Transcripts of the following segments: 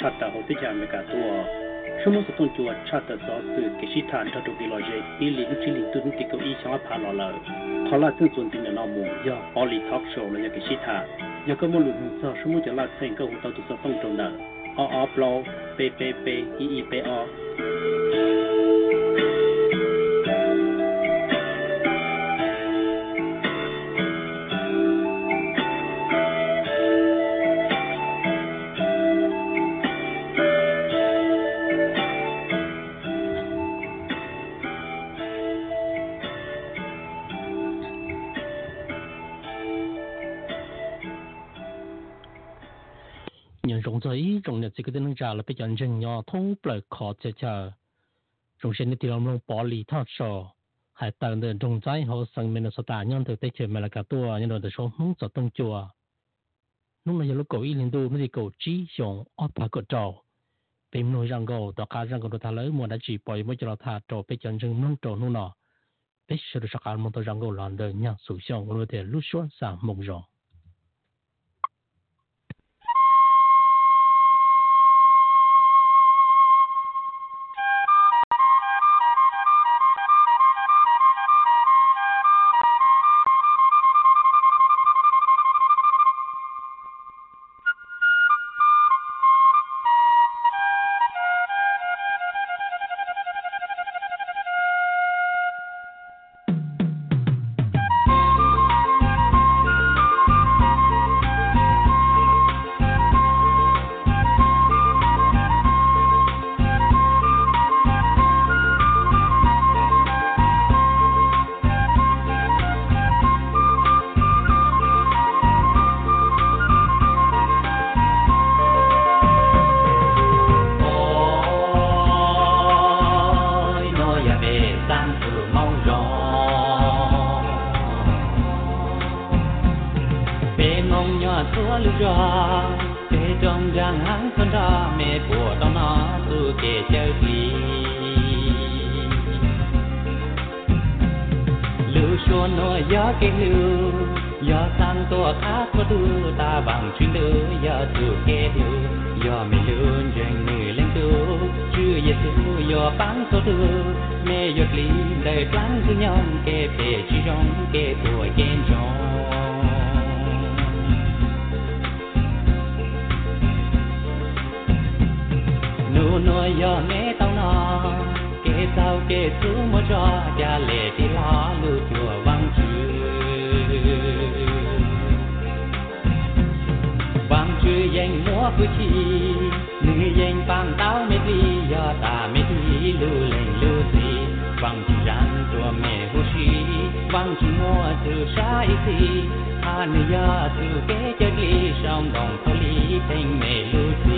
tung chùa chặt ta hậu tích giảm cả tua số mô số tôn chùa chặt ta gió sự cái sĩ thản cho tụi lo dễ ý lý chỉ lý tu thì có ý sáng phá lò lờ thọ là tương chuẩn tin nó mù giờ bỏ lý talk show là cái sĩ thản giờ có một lượng giờ số một giờ là thành công tàu tụ số tung trong đó o o blow p p p, i i, p, o. giờ là bây giờ dân nhỏ thông bởi khó chờ chờ. Rung sinh thì lòng lòng bỏ lý thọ sổ. hãy tờ đường trùng trái hồ sân mình là sở tả nhân thực tế chế mà là cả tùa nhân đồ số mông sở tông chùa. Lúc này lúc cầu y liên tu mới đi cầu trí xuống ớt bà cổ trầu. Tìm nuôi răng gồ, tỏ cá răng gồ đồ thả lỡ mùa đã chỉ bòi mới cho nó thả trầu bây giờ dân nông trầu nụ nọ. Bây giờ được sạc án mong tỏ răng gồ lòn đời nhạc sử dụng của thể lúc xuống xả mông rộng. គេលឺយ៉ាសានតួខាត់មកទូតាបងជួយលឺយ៉ាទូគេលឺយ៉ាមិនលឿនយ៉ាងនេះលេងទូជឿយេស៊ូយ៉ាបាំងទៅទូមេយត់លីដែលបាំងគឺញោមគេពេជីរងគេពួយគេញោម nu nói yo mẹ tao nó kê sao kê chú mơ cho cha lệ thì lo lưu chùa 부지 능이행 방다오 메디 여다 메디 루랭 루지 광주란 도메 호시 광주모아 두샤이시 아니야 두게 저리 샹동 폴리 땡메 루지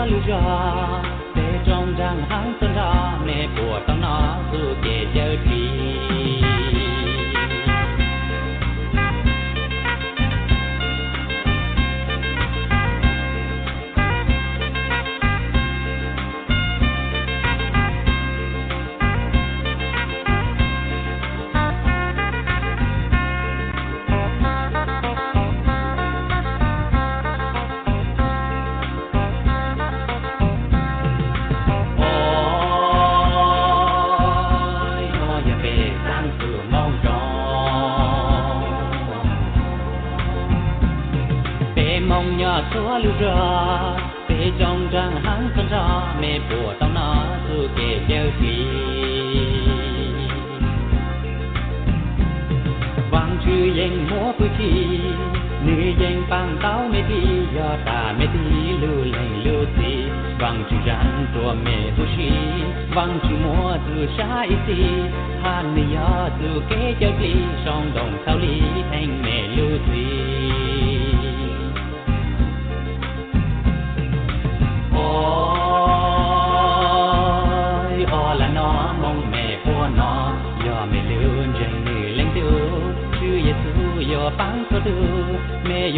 我留下，这种伤害。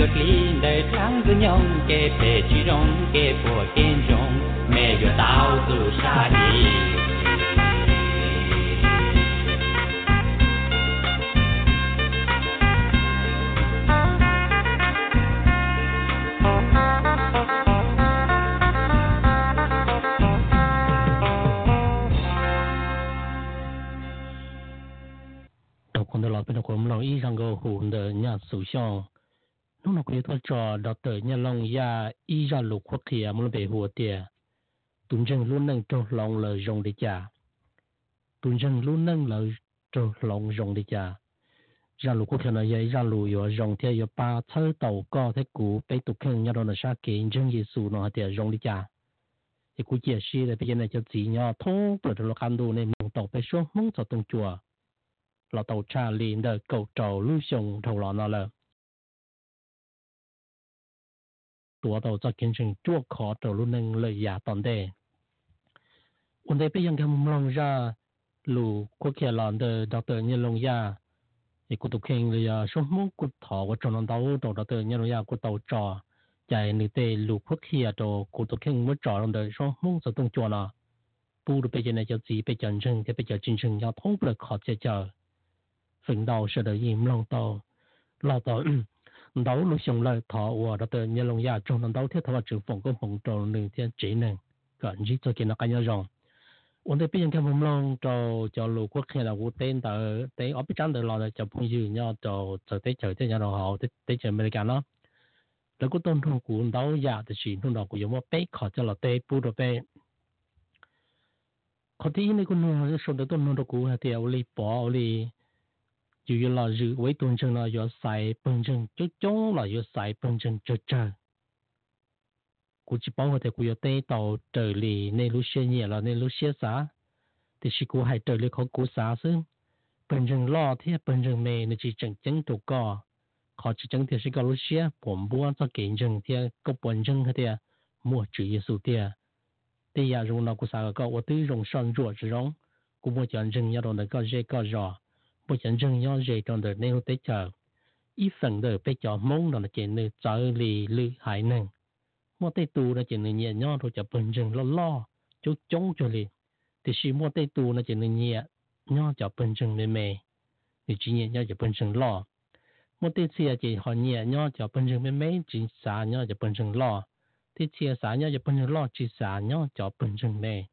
这里长着秧歌，白鸡秧歌，白鸡秧，每月到处杀。lù khó thìa à, mà về hùa tìa à, tụn răng luôn nâng trâu lòng lợi rồng đi chà tụn răng luôn nâng lờ trâu lòng rồng đi chà ra lù khó thìa này vậy ra lùi yo rồng thìa yo ba thơ tàu co thế cú, bé tụt khen nhau đó là sa kỹ răng giêsu nó tìa rồng đi chà thì cú chia sẻ là bây giờ này cho chị nhỏ thô bởi đồ cam đồ này miệng tàu bé xuống mong cho từng chùa. Là tàu cha liền đời cầu trầu lưu sông thầu lò nó là ตัวเราจะกินจึงจ้วขอตัวรุ่นหนึ่งเลยอย่าตอนเดวันเดไปยังคำลองยาลูกุเขียนหลอนเดอดอกเตอร์เนี่ยลงยาอีกุตุเข่งเลยอ่ะชมมุกุถอว่าจนนเตาตัวดอกเตอร์เนี่ยลงยากุเตาจอใจนี่เตลูกุเขียตัวกุตุเข่งมุจอลงเดอชมมุกสตุงจวนอ่ะปูไปเจอในเจ้าจีไปจันชึงจะไปเจอจินชึงยาท้องเปลือกขอบเจเจอฝึงดาวเสด็จยิ้มลองเตาเราต่อ đấu lúc xong lại thọ và đó từ nhà lồng nhà trong năm đấu thiết thọ trừ phòng công phòng trò nương thiên chỉ nương cả chỉ cho kia nó cái nhà rồng ổn thế bây giờ cái vùng lòng cho cho lục quốc hay là quốc tên tờ tế ở bên trong tờ lò là cho phong dư nhau cho cho tế chờ thế nhà đầu họ tế tế chờ mấy cái nó. Là cũng tôn thùng của đấu giả thì chỉ thùng đầu của giống bé khó cho là tế bu đồ bé khó thì này cũng nuôi sống tới tôn nô đồ cũ thì ở li bỏ ở li chủ yếu là giữ với tuần chân là do xài phần chân cho chống là do xài phần chân cho chờ cụ chỉ bảo thì cụ tê tàu trở lì nên lúc xe nhẹ là nên lúc xe xá thì chỉ cụ hay trở lì khó cụ xá chứ phần chân thì phần chân mê nên chỉ chẳng chẳng trụ cò khó chỉ chẳng thì chỉ có lúc xe bổn bua cho kiện chân thì có bổn chân thì mua chữ yêu sự thì thì giờ dùng nó cụ xá có ổ tư dùng sơn rùa chứ rong cụ chân chân nhà đồ này có dễ có bộ chân chân nhau dễ trong đời nếu tế chờ ít phần đời bé cho mong là chuyện nơi trở lì lư hải nâng mua tế tu là chuyện nơi nhẹ nhau rồi cho bình rừng lo lo chú chống cho lì thì chỉ mua tế tu là chuyện nơi nhẹ nhau cho bình rừng mê mê thì chỉ nhẹ nhau cho bình rừng lo mua tế xìa chỉ họ nhẹ nhau cho bình rừng mê mê chỉ xả nhau cho bình rừng lo thì chia xả nhau cho bình rừng lo chỉ xả nhau cho bình rừng mê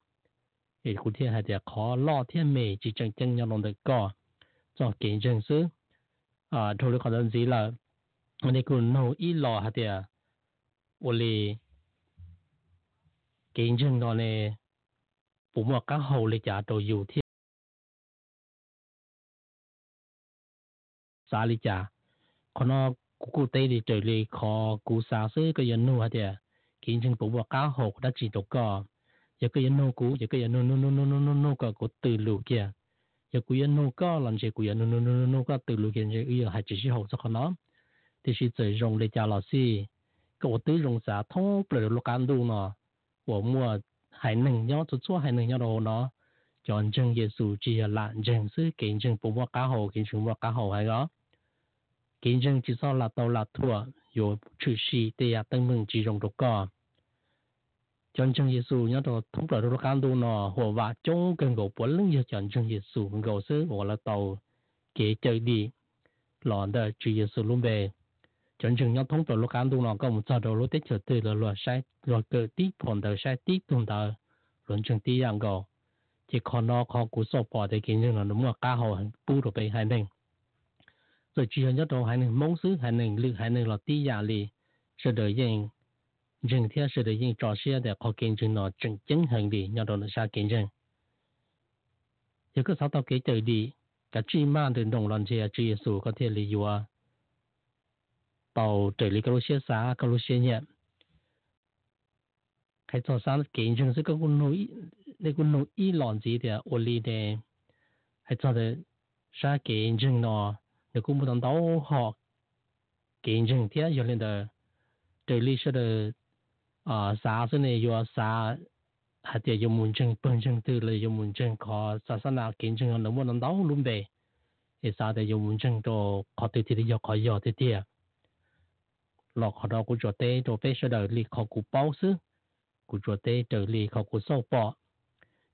thì cụ thể hay là khó lo thiên mê chỉ chân chân nhau lòng được co cho kiến dân sư à thôi được còn gì là anh ấy cũng nấu ít lò hạt địa ủa lì kiến dân đó này bố mà các hậu lì trả đồ dù thiết xa lì trả còn nó cụ tây thì trời lì khó cụ xa sư cái dân nô hạt địa kiến dân bố mà các hậu đã chỉ đồ cò giờ cái dân nô cũ giờ cái dân nô nô nô nô nô nô nô cò của từ lù kia giờ cú yên nô có làm gì cú yên nô nô nô nô có từ lúc hiện giờ giờ hay chỉ sĩ hậu sao nó thì sĩ tự dùng để trả lão sĩ cậu tự dùng giả thông bởi lúc ăn đủ nó của mua hai nâng nhau chút chút hai nâng nhau đồ nó chọn chân giê xu chỉ là lạn chân sư kiến chân bố mua cá hồ kiến chúng mua cá hồ hay đó kiến chân chỉ so là tàu là thua rồi trừ sĩ thì à tăng mừng chỉ dùng đồ cả chân chân Giêsu nhớ đồ thông là đồ can tu nọ hồ và chung cần gỗ bốn lưng giờ chân chân Giêsu gỗ sứ hồ là tàu kế chơi đi lọn đời chủ Giêsu luôn về. Chân chân nhớ thông là đồ can tu nọ có một giờ đồ lúc tết chờ từ là luật sai luật cờ tí phòn đời sai tí tuần đời luận chân tí yang gỗ chỉ còn nó có cú sổ bỏ để kiến nhưng là đúng là cá hồ bu đồ bị hai mình rồi chỉ nhớ đồ hai mình mong sứ hai mình lư, hai mình là tí giả lì sẽ đợi dành. rừng theo sự được những trò xe để có kiến chứng nó chân chân hơn đi nhau đó là sao kiến chứng nếu có sáu tàu kế trời đi cả chi mà đến đồng loạn xe chi số có thể lý do tàu trời lý cái lối xe xa cái lối xe nhẹ cái trò sáng kiến chứng是个quân nội那个nội ý loạn gì thì ô lý de hay cho de sao kiến chứng nó nếu cũng muốn đâu họ kiến chứng theo cho nên là trời lý sẽ được ờ xã sẽ này yo xã hạt địa yo muốn chân bên chân tư là yo muốn chân có xã xã nào kiến chân nó muốn nó đau luôn bề thì sao yo dùng chân đồ khó từ thì yo khó yo thì tiệt lọ khó đó cũng cho tê đồ phê sơ đời lì khó của bao sư của cho tê đời lì khó của sâu bỏ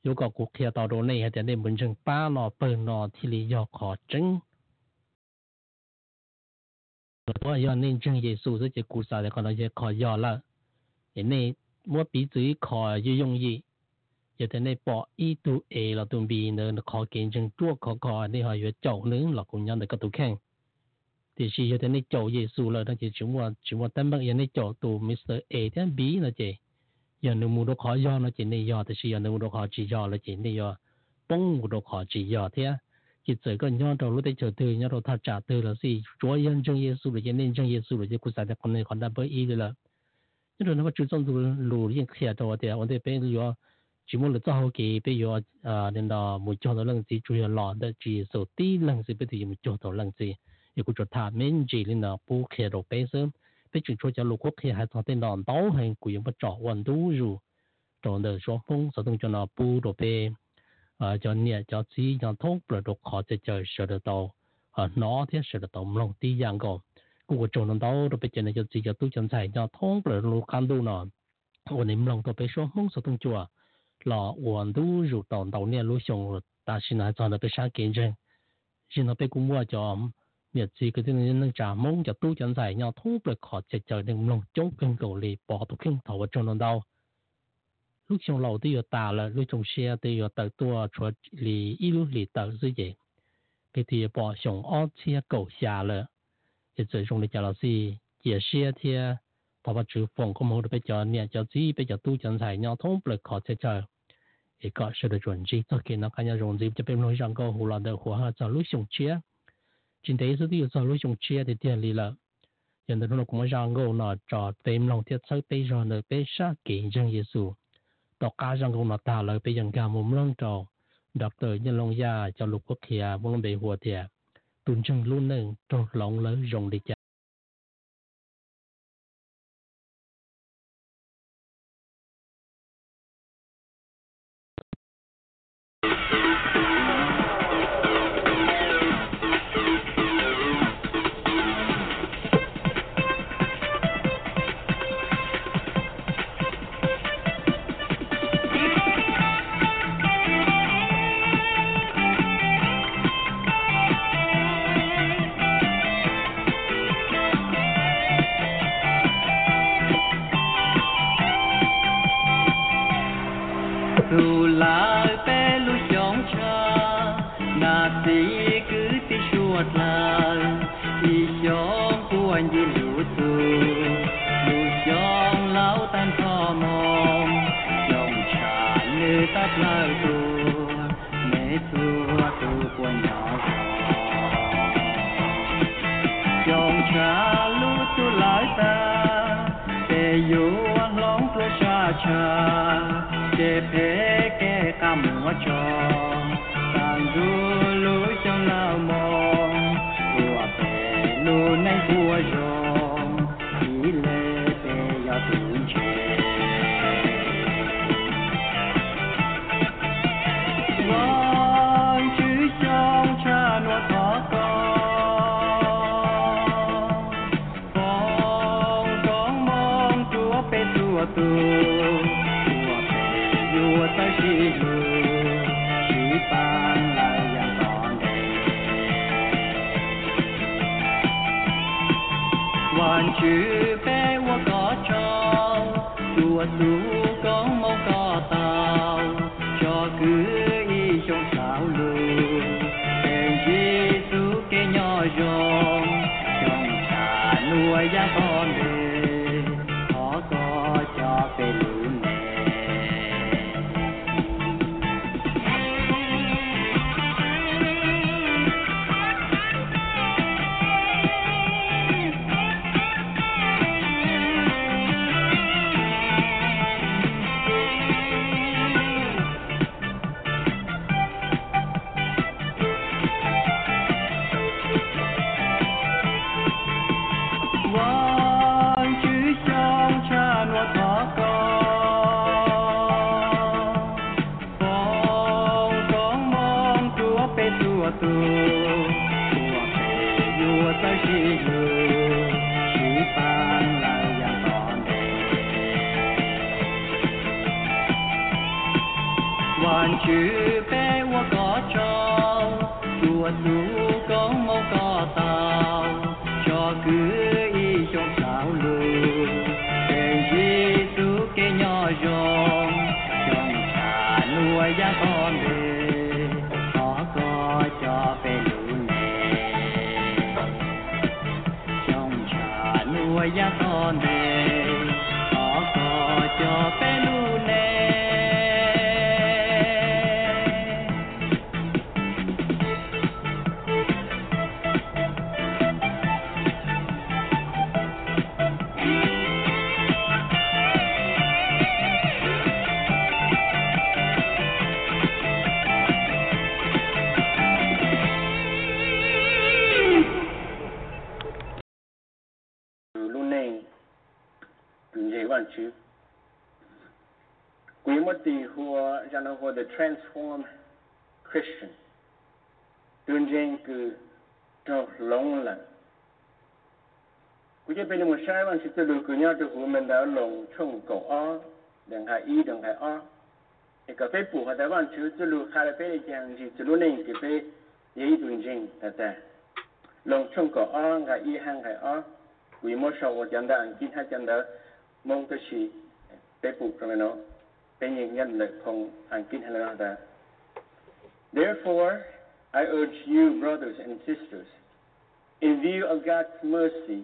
yo có của kia tàu đồ này hay để muốn chân ba nọ bờ nọ thì lì yo khó chân tôi cái này bí này bỏ a là tu b nên nó khó kiến này là cũng tu thì giờ này chỉ chúng ta chúng ta tâm bằng giờ này chậu Mr A thế B là chỉ giờ nếu mua đồ khó do nó chỉ này do thì giờ nếu mua đồ khó chỉ do là chỉ này do bông mua đồ khó chỉ do thế chỉ chỉ có nhau đầu lúc đấy chờ từ nhau đầu thật trả từ là gì chúa nhân chân Giêsu là nhân chân Giêsu là chỉ cụ thể con này còn đã bởi ý rồi nhưng rồi nó chú trọng từ lù liên khía đầu thì vấn đề bên là chỉ muốn là cho họ cái bây giờ à nên là một chỗ đó lần gì chủ yếu là để chỉ số tí lần gì bây giờ một chỗ đó lần gì yêu cầu cho thà mình chỉ lên là bù khe đồ bây giờ bây giờ cho cho lục quốc khe hay thằng tên đòn đau hay của những bất trọ vận đủ rồi rồi để cho phong sử dụng cho nó bù đồ bây à cho nhẹ cho chỉ cho thông rồi đồ khó chơi chơi sợ được đâu à nó thì sợ được đâu lòng tí dạng go của chỗ nó đó rồi bây giờ này chỉ cho tôi chân chạy cho thông bởi lô can đu nó ổn niệm lòng tôi bây số mong số chùa là ổn đu rủ tòn đầu nè lô xong ta xin nói cho nó bây sáng kiến chân xin nó bây cũng mua cho nhiệt gì cái tên nhân trả mong cho tôi chân chạy nhau thông bởi khó chạy chờ niệm lòng chống kinh cầu lì bỏ tôi kinh thầu vào chỗ nó đâu lúc xong lâu thì ta là lúc xe thì tự tua lì ít lì tự dưới vậy cái thì bỏ xong ở xe cầu xa là thì rồi trong lịch là gì chia sẻ thì ta bắt chữ phòng không hồ được bây giờ nè cho gì bây giờ tu chân thầy nhau thông lực khó chơi chơi thì có sự được chuẩn tất cả nó cái nhà dùng gì cho bên nói rằng có hồ là được hóa cho lúc dùng chia chính thế sự tiêu cho lúc dùng chia thì tiền lý là hiện nó cũng rằng có nó cho tìm lòng thiết sắc tây rồi được bây sát kiện dân Giêsu tỏ cá rằng cũng nó ta lời bây giờ cả mồm lông trầu đọc tới nhân long gia cho lục quốc kia muốn bị hùa thiệt tuần chân luôn nâng trò lòng lớn rồng đi chả. Chữ bé Therefore, I urge you, brothers and sisters, in view of God's mercy,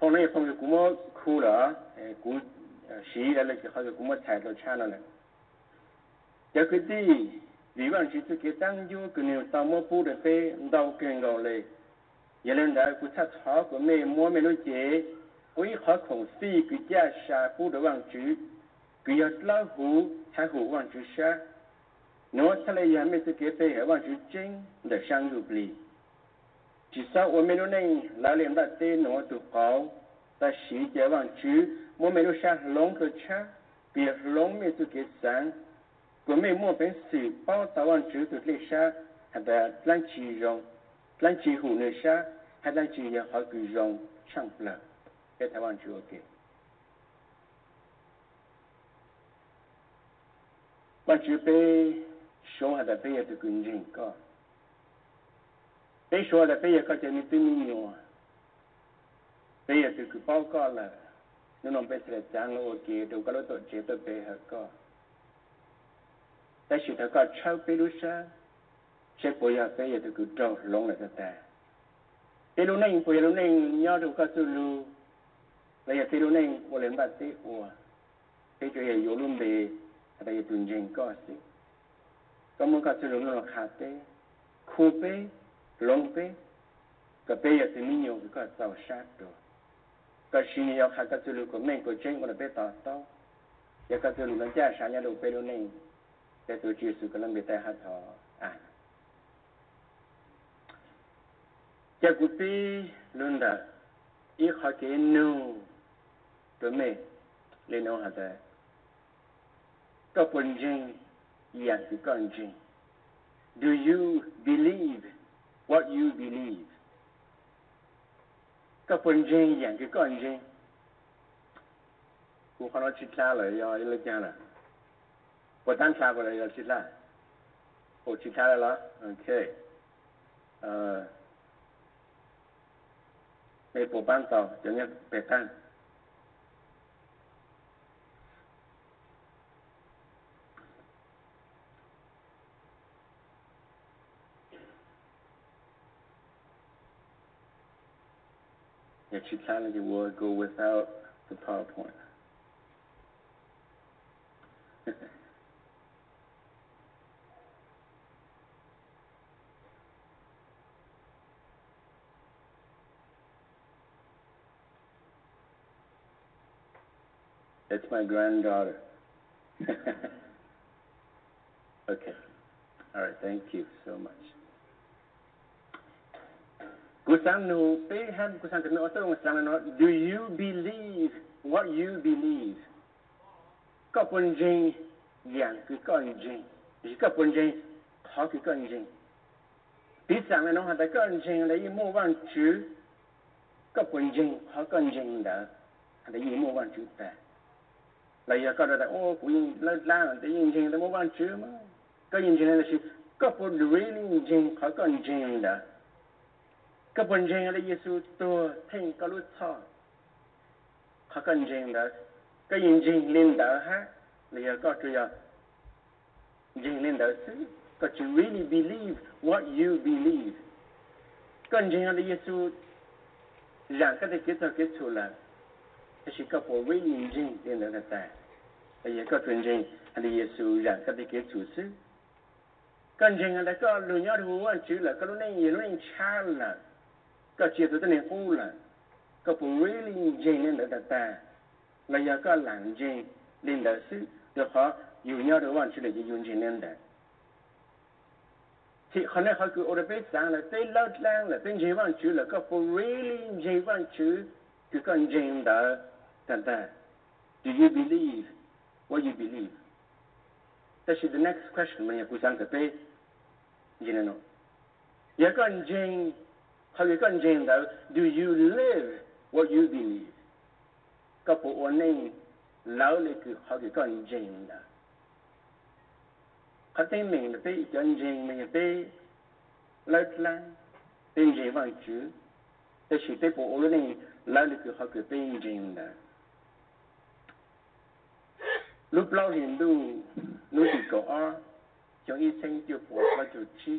Pongnai ponggai gomok kula 穿了嘞。这个 eh shii 漳州跟 jikha jikomotai to channa na. Jaketi riwan jikiteke tanjuk geni tamu bude. chỉ sau ôm menu này là liền đặt tên nó tụ cầu ta sĩ chế bằng chữ mỗi menu sa lông cơ cha biệt lông mi tụ kết sáng của mình mua bên sử bao tàu bằng chữ tụ lệ sa hay là lan chi rộng, lan chi hủ nơi sa hay lan chi nhà hỏi cử rồng chẳng là cái tàu bằng chữ ok. Bằng chữ b số hay là b là tụ kinh rình có thế xóa là bây giờ các chị mình tin nhiều bây giờ từ cứ bao cả là nó ông bên sẽ chẳng lo ok đâu có lo tội chết tới bây giờ có thế sự thật có cháu bây lúc sao sẽ bây giờ bây giờ từ cứ trâu lông là ta thế lúc này bây giờ lúc này nhau đâu có sự lưu bây giờ thế lúc này của lên bát sĩ của thế cho hiểu luôn bây giờ tuần trình có gì có muốn có sự lưu nó khác thế khu bên longpe ka pe ya se minyo ki ka sao shat do ka shini ya ka ka tsulu ko men ko chen ko na pe ta ta ya ka tsulu na ja sha ya do pe lo nei pe to chi su ka lang be ta ha tho a ya ku pi lunda i kha ke nu to me le no ha ta ka pon jing ya ki kan jing do you believe what you believe. Ka pun jeng yang ke kon jeng. Ku kana chitla la ya ile jana. Po tan cha ko la ya chitla. Po chitla la okay. Uh, ในปปันต่ออย่างเงี้ยเป็ดตั้ง tan Yeah, Chitality will go without the PowerPoint. It's my granddaughter. okay. All right, thank you so much. Kusanu, pehan kusan otong sana Do you believe what you believe? Có quân jing yang cứ con jing, chỉ có quân jing họ cứ con jing. Sang là nó hạt con jing là im văn chữ, có quân jing họ con đó, hạt im mua văn chữ ta. Là giờ có đó ô cũng là là để yên jing là mua văn chữ mà, có yên jing là gì có quân really jing họ đó cái bổn dân là Giêsu tu thành cái lối cho họ cần dân đó cái dân dân lên đó ha là có cái gì dân lên đó chứ có you really believe what you believe cần dân là Giêsu rằng cái này kết thúc kết thúc là cái sự cấp của với dân dân lên đó là ta bây giờ có truyền dân là Giêsu rằng cái này kết thúc chứ cần dân là có lưu nhớ đủ anh chứ là cái lúc này lúc này cha là ด้คิดต่อคิดถูกแล้วแต่สิก็พอวิ่งเจงเล่นเด้อแต่เลยก็เป็นเจงอะไรเยซูอย่างก็ได้คิดถูกซื้อก็เจงอะไรก็รู้ยอดหัวชื่อแล้วก็รู้ในยี่รู้ในชาละ có chia từ tên phu là có phụ really dành lên được ta là giờ có làm dành lên được sự được họ dù nhau được hoàn chỉ là dùng dành lên được thì họ nói họ cứ ở đây sáng là tên lâu lang là tên dành hoàn chữ là có phụ really dành hoàn chữ cứ còn dành đó ta ta do you believe what you believe that's the next question mình cũng sang cái pe dành nó giờ còn dành How you can change do you live what you believe? Có bộ ổn định lão lệ cứ how you can change mình là chân change mình là bị lợt lan, bên change. Thế chỉ bị bộ ổn định lão lệ cứ how you bên. Lúc lâu hiện đủ, lúc thì có trong y sinh tiêu bộ và chủ chi.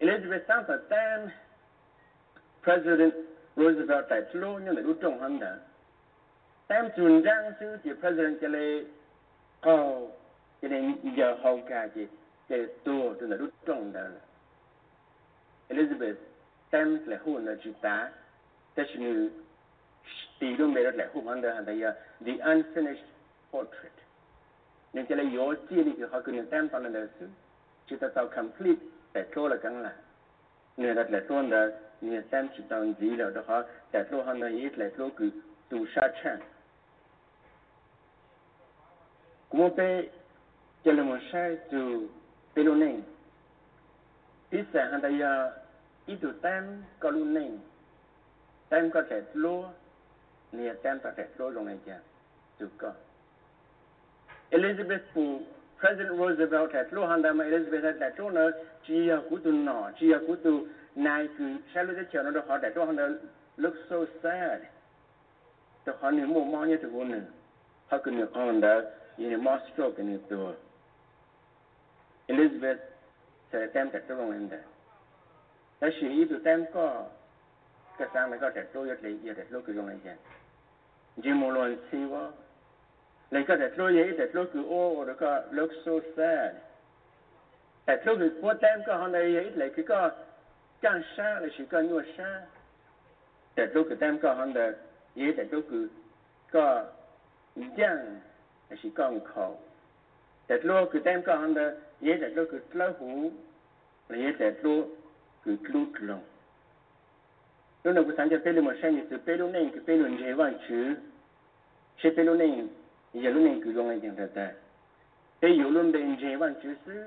1910, President Roosevelt tại Tlu nhưng lại út trong hắn đã. Sư President Chile cầu cho nên giờ hậu tu cho nên út. Elizabeth Tam lại hôn là chị ta, ta chỉ nữ tỷ đô mê The Unfinished Portrait. Nên Chile yếu chi thì họ sư, complete tại chỗ là căng là. Người đặt lại chỗ là người xem chỉ tao gì là đó họ. Tại chỗ họ nói ít, lại chỗ cứ tu sa chăng cũng bé cho là một sai tu bé luôn nên ít sẽ hắn đây ít tu tem có luôn nên tem có thể lúa người tem có thể lúa trong này chả. Tu có Elizabeth Fu President Roosevelt had flown handa ma Elizabeth đã lu na chia cú nọ chia cú tu nai cú shalu đã chờ nó đó họ đã so sad? The họ more money to go. tu gu ni họ cứ ni on da ni Elizabeth sẽ tem cả tu bằng em đó đó chỉ ý tu tem có cái sáng này có thể tu yết nekad trója édet loku óra lokso fel. Tehát loku potemka, hanem éjjét lekik a kan sár, és ikan nyúl sár. Tehát loku temka, hanem éjjét loku ka gyang, és ikan kau. Tehát loku temka, hanem éjjét loku tlahu, éjjét loku tlutlong. Lónak utána például a semmit, például nekünk, például nyilván cső, se például nekünk 议论内容也挺多的。被议论变成万众之师，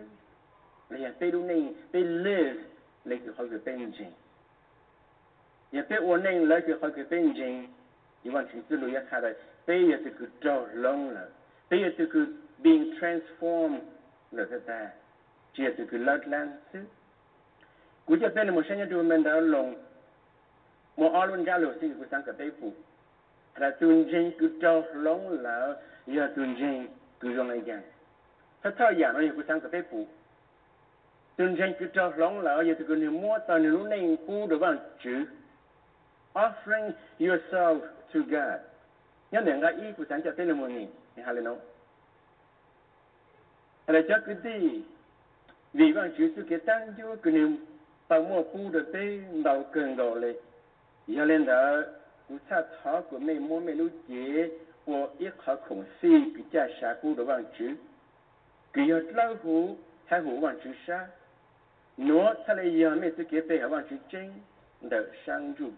那些被议论被勒，那些好给变成；也被我那一些好给变成，一万群众路也看到，被也是给招拢了，被也是给 being transformed. 了。这的，这也是给老难事。估计别人没想那么多弄，我偶尔看到一些互相的对付，但是如今给招拢了。ya tun jen tu jong ai jan ta ta ya no ku sang ka pe pu tun jen ku ta long la ya tu ni mo ta ni lu nei ku de ban offering yourself to god. Ya ne nga i ku sang ka te ni mo ni ni ha le no vì ban chu su ke tang ju ku ni pa mo pu de te dau ken dau le ya len da ku cha tha ku mei mo mei lu jie 我一 iha kong se ija shaku do wanju, giyo tlauhu ha hu wanju sha, no tala iya metu kepe ha wanju cheng do shangju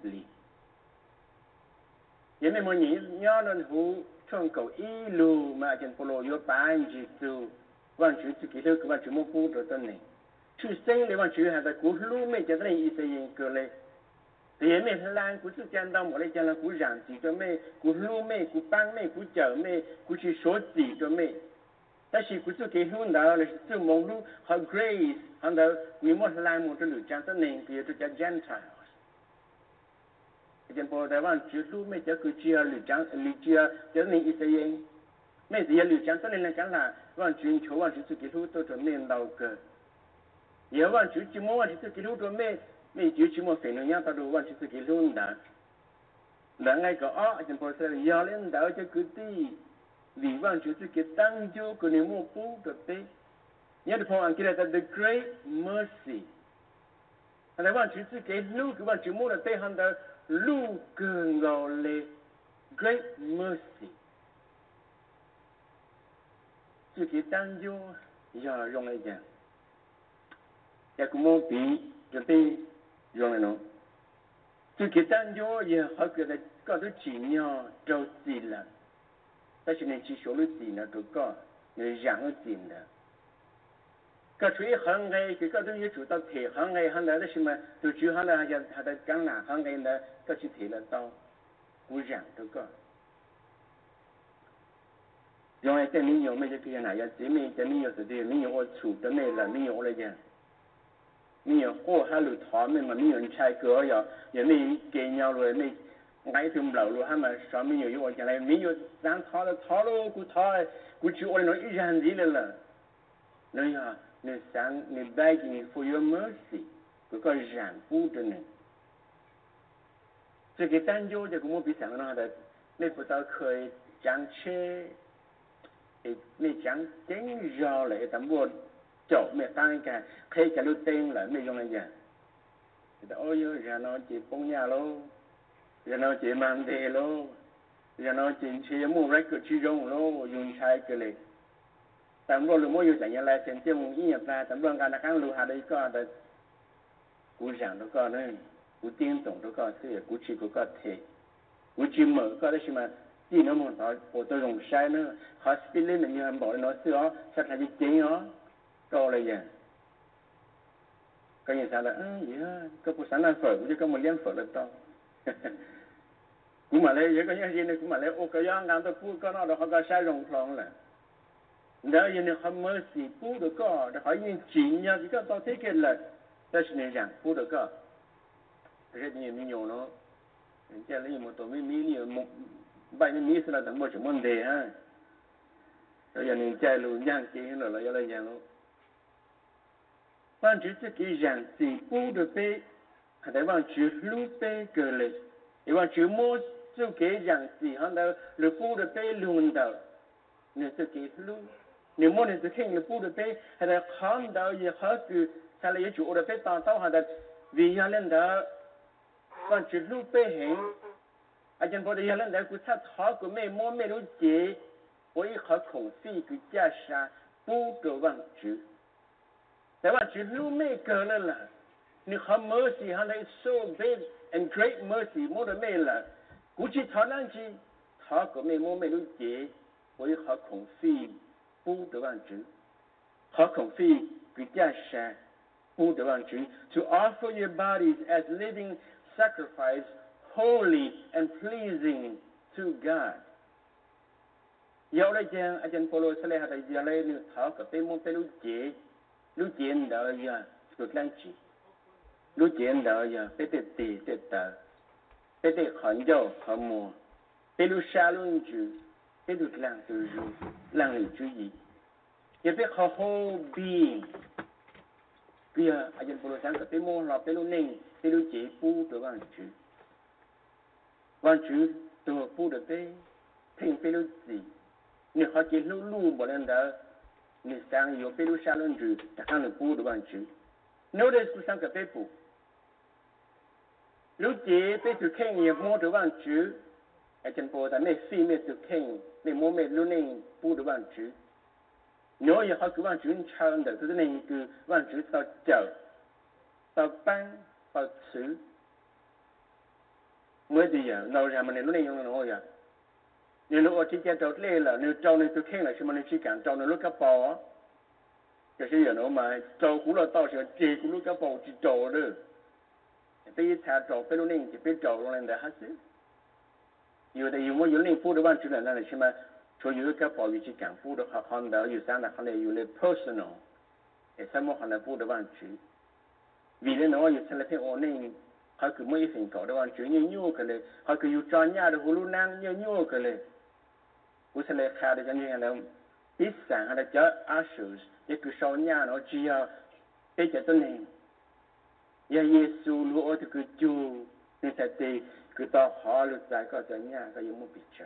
lên đó của cha thọ của mình mua mình lúc chế của ít họ khổng si cái cha sa cu được bằng chữ cái giờ lâu hú hay hú bằng chữ sa nó thay là giờ mình sẽ kế về bằng chữ chính đỡ sang giúp lý giờ mình muốn nhớ nhớ lên hú trong cầu ý lu mà chân polo yo bán chỉ tu bằng chữ sự kế được bằng chữ mua phu được tên này chữ sinh để bằng chữ hay là cú lu mình cho nên ý sẽ yên cơ lên thì mẹ thái lan cú sự chân đông một lấy chân là cú giảng chỉ cho mẹ cú lu mẹ cú băng mẹ cú chở mẹ cú chỉ số chỉ cho mẹ 但是古时给很多嘞，就忙碌和 grace，很多你莫是来么这里讲的人，比如叫 Gentiles。现在台湾基督没叫个只里讲里讲， นี่จิ๋วชิมว่าเสียงหนึ่งย่างตาดูว่าชิสกิลุ่งนะหลังไงก็อ้อจังพอเสียยาเล่นดาวจะกุฏิดีว่าชิสกิตั้งจูคนในมู่ปูกับเต้ยัดพออังกฤษแต่ the great mercy อะไรว่าชิสกิลูกคือว่าชิมูระเต้ฮันดาลูกเกินเราเลย great mercy ชิสกิตั้งจูยาลงเลยจ้ะแต่กูมองปีจะเต้ 原来侬，就给 nông, 给在搞到几 ta 工了，但是呢，去学了几年 ta có tôi chìm nhô, trâu, xì là, ta sẽ nên chi xuống lấy tiền là tôi có, rồi rạng nó tìm là, cao su ý hấn ngay. 民谣我还有他们嘛，民谣拆歌呀，也没给鸟了，没。ngay từ lâu luôn hả mà sao mình nhiều yêu cái này mình nhiều đang thọ là thọ luôn cú thọ cú chịu ôn nói ít gì lên là nói à nên sáng nên begging for your mercy cú có giảng phụ được này 这个单就这个我比上那的，你不到可以讲车，诶，你讲真绕嘞，但我 chỗ mẹ tăng cả. Khi cả lưu tên là mẹ dùng là gì thì ôi ơi giờ nó chỉ bông nhà luôn, giờ nó chỉ mang đề luôn, giờ nó chỉ chỉ mua rách cửa chi rong luôn, dùng chai cái này tạm rồi là mua dùng chạy nhà lại tiền tiêu một ít nhập ra. Tạm rồi cả đã căng lưu hà đây có được. Cú giảng nó có nên, cú tiên tổng nó có thế. Cú chỉ cú có thể cú chỉ mở có đấy mà. Đi nó muốn nói bộ tôi dùng sai nữa. Hospital này như anh bảo nó sửa. Chắc là gì chính đó cho là gì có gì sao là ừ vậy có phụ sáng ăn phở, cũng có một liên phở là to. Cũng mà lấy cái gì này cũng mà lấy, ô, cái yang ngàn tôi phu có nó đó họ có sai rồng thòng là đó như này không mới xì phu được có để hỏi những chuyện nha, chỉ có tao thấy cái là đó sẽ này rằng phu được có. Rất nhiều mình nhiều nó. Chỉ lấy một tổ mấy mấy nhiều một, bảy mấy mỹ là tầm một chục vấn đề ha. Rồi giờ mình chạy luôn, nhang kia rồi là giờ là giang luôn. 往橘子给杨树铺的背，还得往橘路背过来。一往橘木就给杨树，看到绿铺的背绿的到，那是给路。你木那是看绿铺的背，看到看到一黑树，看了又橘的背，看到它危险的到。往橘路背行，阿些坡的危险的，古时好久没没没路接，我一黑从四的架上坡的往橘。Now watch, if you make Allah, her mercy, Allah is so big and great mercy, more than me lah. Gucci Talanji, Hako me more me luke, we Hakon fee, Boo the Wanju, Hakon fee, Gridasha, Boo the Wanju, to offer your bodies as living sacrifice, holy and pleasing to God. Yau lai jang, ajan polo saleh hatai jialai ni, Hako pe mo pe luke, lúc chien da giờ su lan chi lúc chien da giờ phải te ti te ta phải te khan jo kha mo phải lu sha luôn ju phải lu lan tu ju lan li ju yi ye pe kha ho bi bi a a jen polo sang ka pe mo la pe lu ning pe lu che pu to wan chu wan chu to pu được pe ping phải lu ti nếu kha che lu lu bo lan da ni sang yo tế lô xa lên chữ ta khăn được phu được văn chữ sang ka pe pu. Lúc chế pe tu ken ye mo được ban chữ a chen po ta mẹ si mẹ từ khen mẹ mô mẹ lô nền phu được văn chữ nếu như họ cứ van chữ chân de, thì nên cứ ban chữ sao chở, sao ban, sao chữ. mới gì giờ, nào ra mình nên nó nên dùng nó à. nếu lúc ở trên kia trâu lê là nếu trâu nên tôi khen là xem mà nên chỉ cảm trâu nên lúc cấp bò á. cái gì nó mà trâu cũng là tao sẽ chỉ cũng lúc cấp bò chỉ trâu đó. bây giờ thà trâu bây lúc nên chỉ biết trâu lên để hết chứ. nhiều tại vì mỗi giờ nên phụ được van chữ là là xem mà 所以有个保育去讲布的话，看到有三的可能有了 personal，也什么可能布的问题。为了那有成了片我那，还个没份搞的问题，你扭个嘞，还个有专业的葫芦囊，你扭个嘞， 我是来看的讲你看了，第三还得叫二手，一个少年了，只要别叫的呢，也耶稣路我这个就，你才对，个到好了再个专业个有没比较。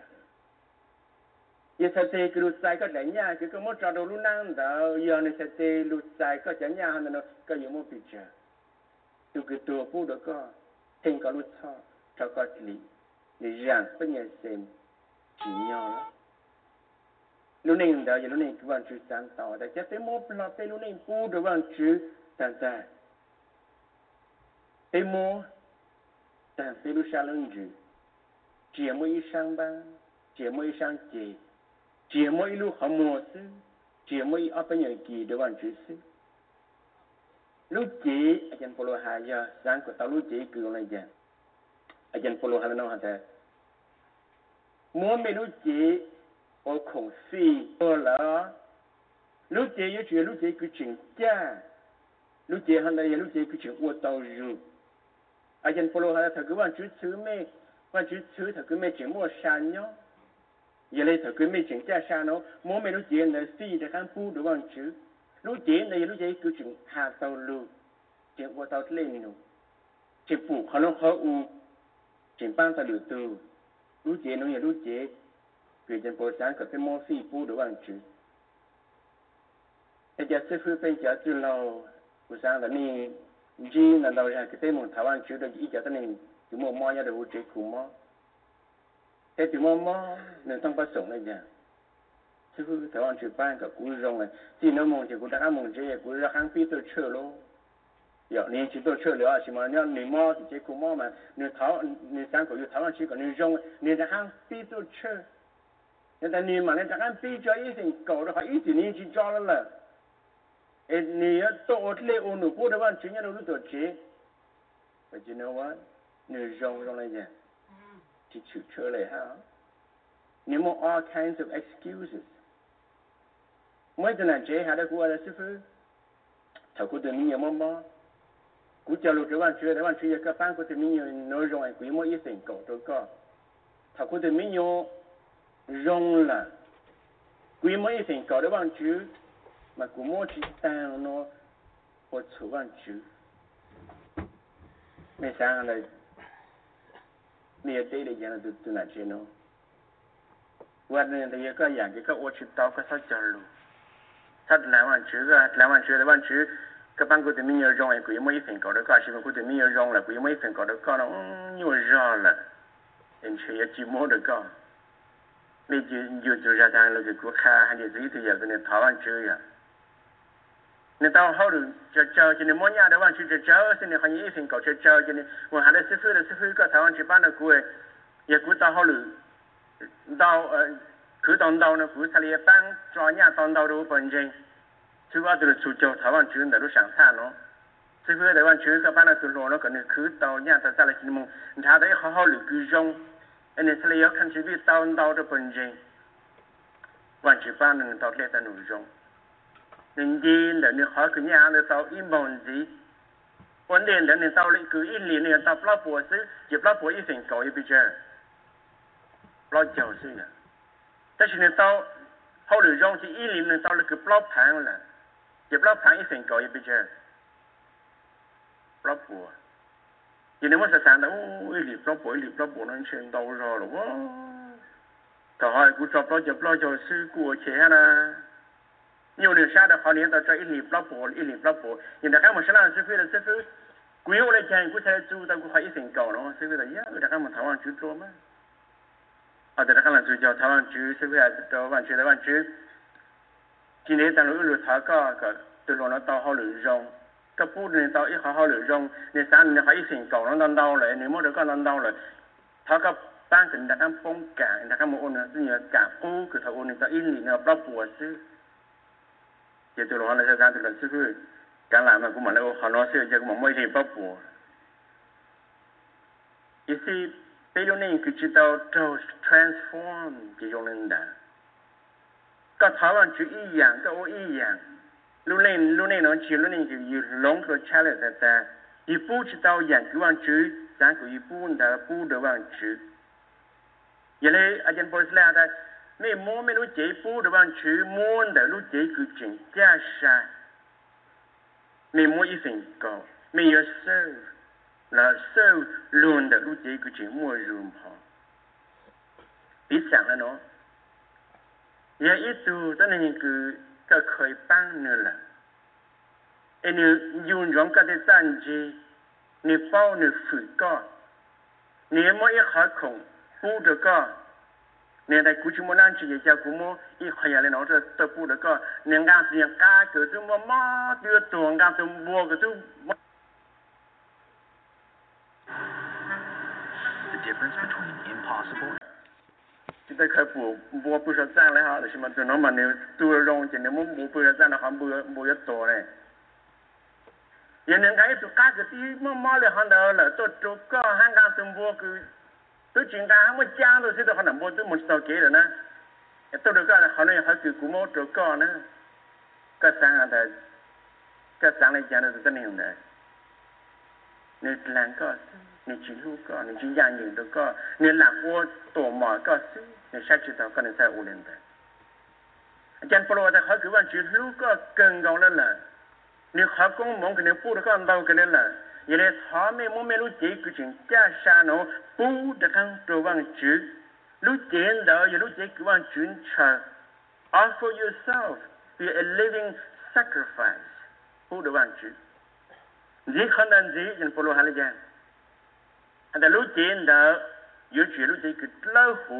ye sa te kru sai ka da nya ke ko mo tra do lu nang da yo ne sa te lu sai ka cha nya han no ka yo mo pi cha tu ke to pu do ka ten ka lu cha cha ka li ni jan pa nya sem chi nya la lu ning da ye lu ning ku wan chu san ta da cha te mo pla pe lu ning pu do wan chu tan ta pe mo tan pe lu sha lung ju 节目一上班，节目一上街。节目一路好模式，节目一二百年几的万知识。lúc chỉ ajan polo haya sang ko talu chỉ cứ lại jan ajan polo hana no hata mua mê lúc chỉ ở khổng phi ở là lúc chỉ yêu chuyện lúc chỉ cứ chuyện cha lúc chỉ hana ya lúc chỉ cứ chuyện ô tàu ru ajan polo hana thằng cứ万知识咩万知识thằng cứ咩chuyện mua san nhau giờ lấy thở cứ mấy chuyện cha sa nó mỗi mấy lúc chuyện là si để khám phu được bằng chữ lúc chuyện này lúc chuyện cứ chuyện hà tàu lu chuyện qua tàu lên nữa chuyện phụ họ nó khó u chuyện ban tàu được từ lúc chuyện nó giờ lúc chuyện người dân bồ sáng có cái món phi phu được bằng chữ bây giờ sư phụ bây giờ từ lâu bồ sáng là ni chỉ là đầu ra cái tên một thảo ăn chữ được ý giờ tên này chúng một mò nhà được chế cùng mò thế thì mò mò nên tăng bắt sống này nha chứ cứ台湾去办个古种嘞，只能梦就古大家梦这些古是汉比都车咯，要你去都车了是嘛？你要你毛直接古毛嘛，你台你三个月台湾去个你用，你在汉比都车， nên ni mà nên chắc anh bị cho ít tiền cầu được phải ít tiền nên cho nó là and near to otle onu ko da ban chinya no to che but you know what? Ne jong jong lai ya ti chu ha. Ni mo all kinds of excuses. Mo da na je ha da ku ala sifu ta ku de ni ya mama ku cha lo de ban chu de ban chu ya ka pan ku de ni no jong ai ku mo yi sen ko to ko ta ku de mi yo 用了，规模 là quý mấy thành có đế ban chữ mà của môn chỉ tang nó hộ chủ ban chữ. 两万九 sang lời, nè, tê đê giang là tụt tu nà trên nó. Qua đây là tê giang, 你就就就让那个国开，还你自己在台湾酒业。那到好头，叫叫叫你莫年台湾去叫叫些你好像医生搞就叫叫你，我还来去后的最后一个台湾去办了过哎，也过到好了，到呃，去到到那国开里当专业当到了副房间，最后就个出叫台湾去那都上差了。最后台湾去一个办了出路了，可能去到人他在来那里，你还得好好留沟通。initially you contribute thousand dollar punjin. Once you found in the talk later no jong. Then then the new hawk in the other saw in bonzi. One day then it's all like you in the near top block was it, you block what you think, call you be chair. Block jail sooner. That's in the thought, how do you jong to in the thought like a block panel? You block panel, you think, call you be chair. Block what? 因为我是三头一立不不一立不不能全到着了我，他还顾着不着不着是过钱呢。nhiều người xa được họ liên tục cho ít lịp lắp bộ ít lịp lắp bộ nhưng đặc mà sẽ làm sư phụ là sư phụ. Quý ông lấy chàng quý sẽ chú ta cũng phải ít thành cầu nó sư phụ là dạ, nhớ đặc mà thảo ăn chú trộm mà ở đây đặc là chú cho thảo ăn chú sư phụ là cho ăn chú là ăn chú. Chỉ nên ta lỗi lỗi thảo có có từ lâu nó to hơn lửa rồng 用，个不能到一好好路用，你三年还一成搞那到了，你没得个那到了，他个班人家看风干，人家看我呢是要干不，可他我呢到一年要不博士，也对路那些咱这个是不是？干来嘛，我们那个好多事，这个我们每天不博。You see. Pero nên cứ chỉ tao tao transform Lũ nain, lũ nain, non chi lũ nain 然后一 yu long thuo cha le thanta, yu fuu chi tau yan kuwan chu, thang ku yu fuu nda kuu 个个可以帮你了。而你用勇敢的战机，你帮你悔改，你莫一海空不得个，你在古去莫难去也叫古莫一海呀来拿着得不得个，你俺是人家个就莫莫就做，俺就莫个就莫。The difference between impossible chỉ tới khởi phụ vua bùa sơn sang lại họ thì mà tụi nó mà nếu tôi rong chỉ nếu muốn mua bùa sơn sang là họ mua mua rất to này. Hiện nay cái tụi cá cái tí mà mua được hàng đó là tôi tụi có hàng gang tụi vua cứ tôi chuyện cá hàng mà trang tôi sẽ được họ nằm bùa tôi muốn sao kế rồi nè tôi được cái là họ này họ cứ cú mô tụi con nè cái sáng hàng đấy cái sáng này chàng được cái này không đấy nên làm có nên chỉ lúc có nên chỉ nhà nhiều được có nên làm vua tổ mỏ có sức shachita kani sai ulin da jan polo da ha kuwan chi lu ka keng gong la la ni ha kong mong ne pu ka ndao ka la yele tha me mo me lu ji ku chin ja sha no pu da kan to wang chi lu jen da ye lu ji ku wang chun cha offer yourself be a living sacrifice pu da wang chi ji khan dan ji jan polo ha le jan แต่รู้จีนเด้ออยู่จีรู้จีคือเล่าหู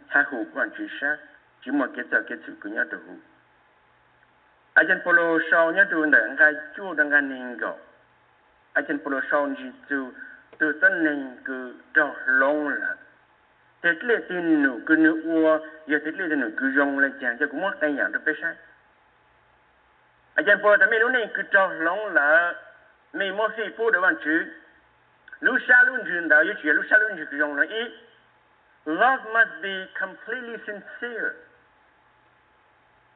ha hu quan chỉ sa chỉ một cái giờ cái sự của nhau được ajan polo sau nhau được nè ngay chú đang ngay nín gọ ajan polo sau chỉ chú từ tân nín cứ cho long là thế lệ tin nụ cứ nụ ua, giờ thế lệ tin nụ cứ rong lên chàng cho cũng mất tay nhàng được bé sai ajan polo tại mấy lúc này cứ cho long là mình mất gì phụ được bạn chứ lúc xa luôn truyền đạo với chuyện lúc xa luôn truyền rong là ít. Love must be completely sincere.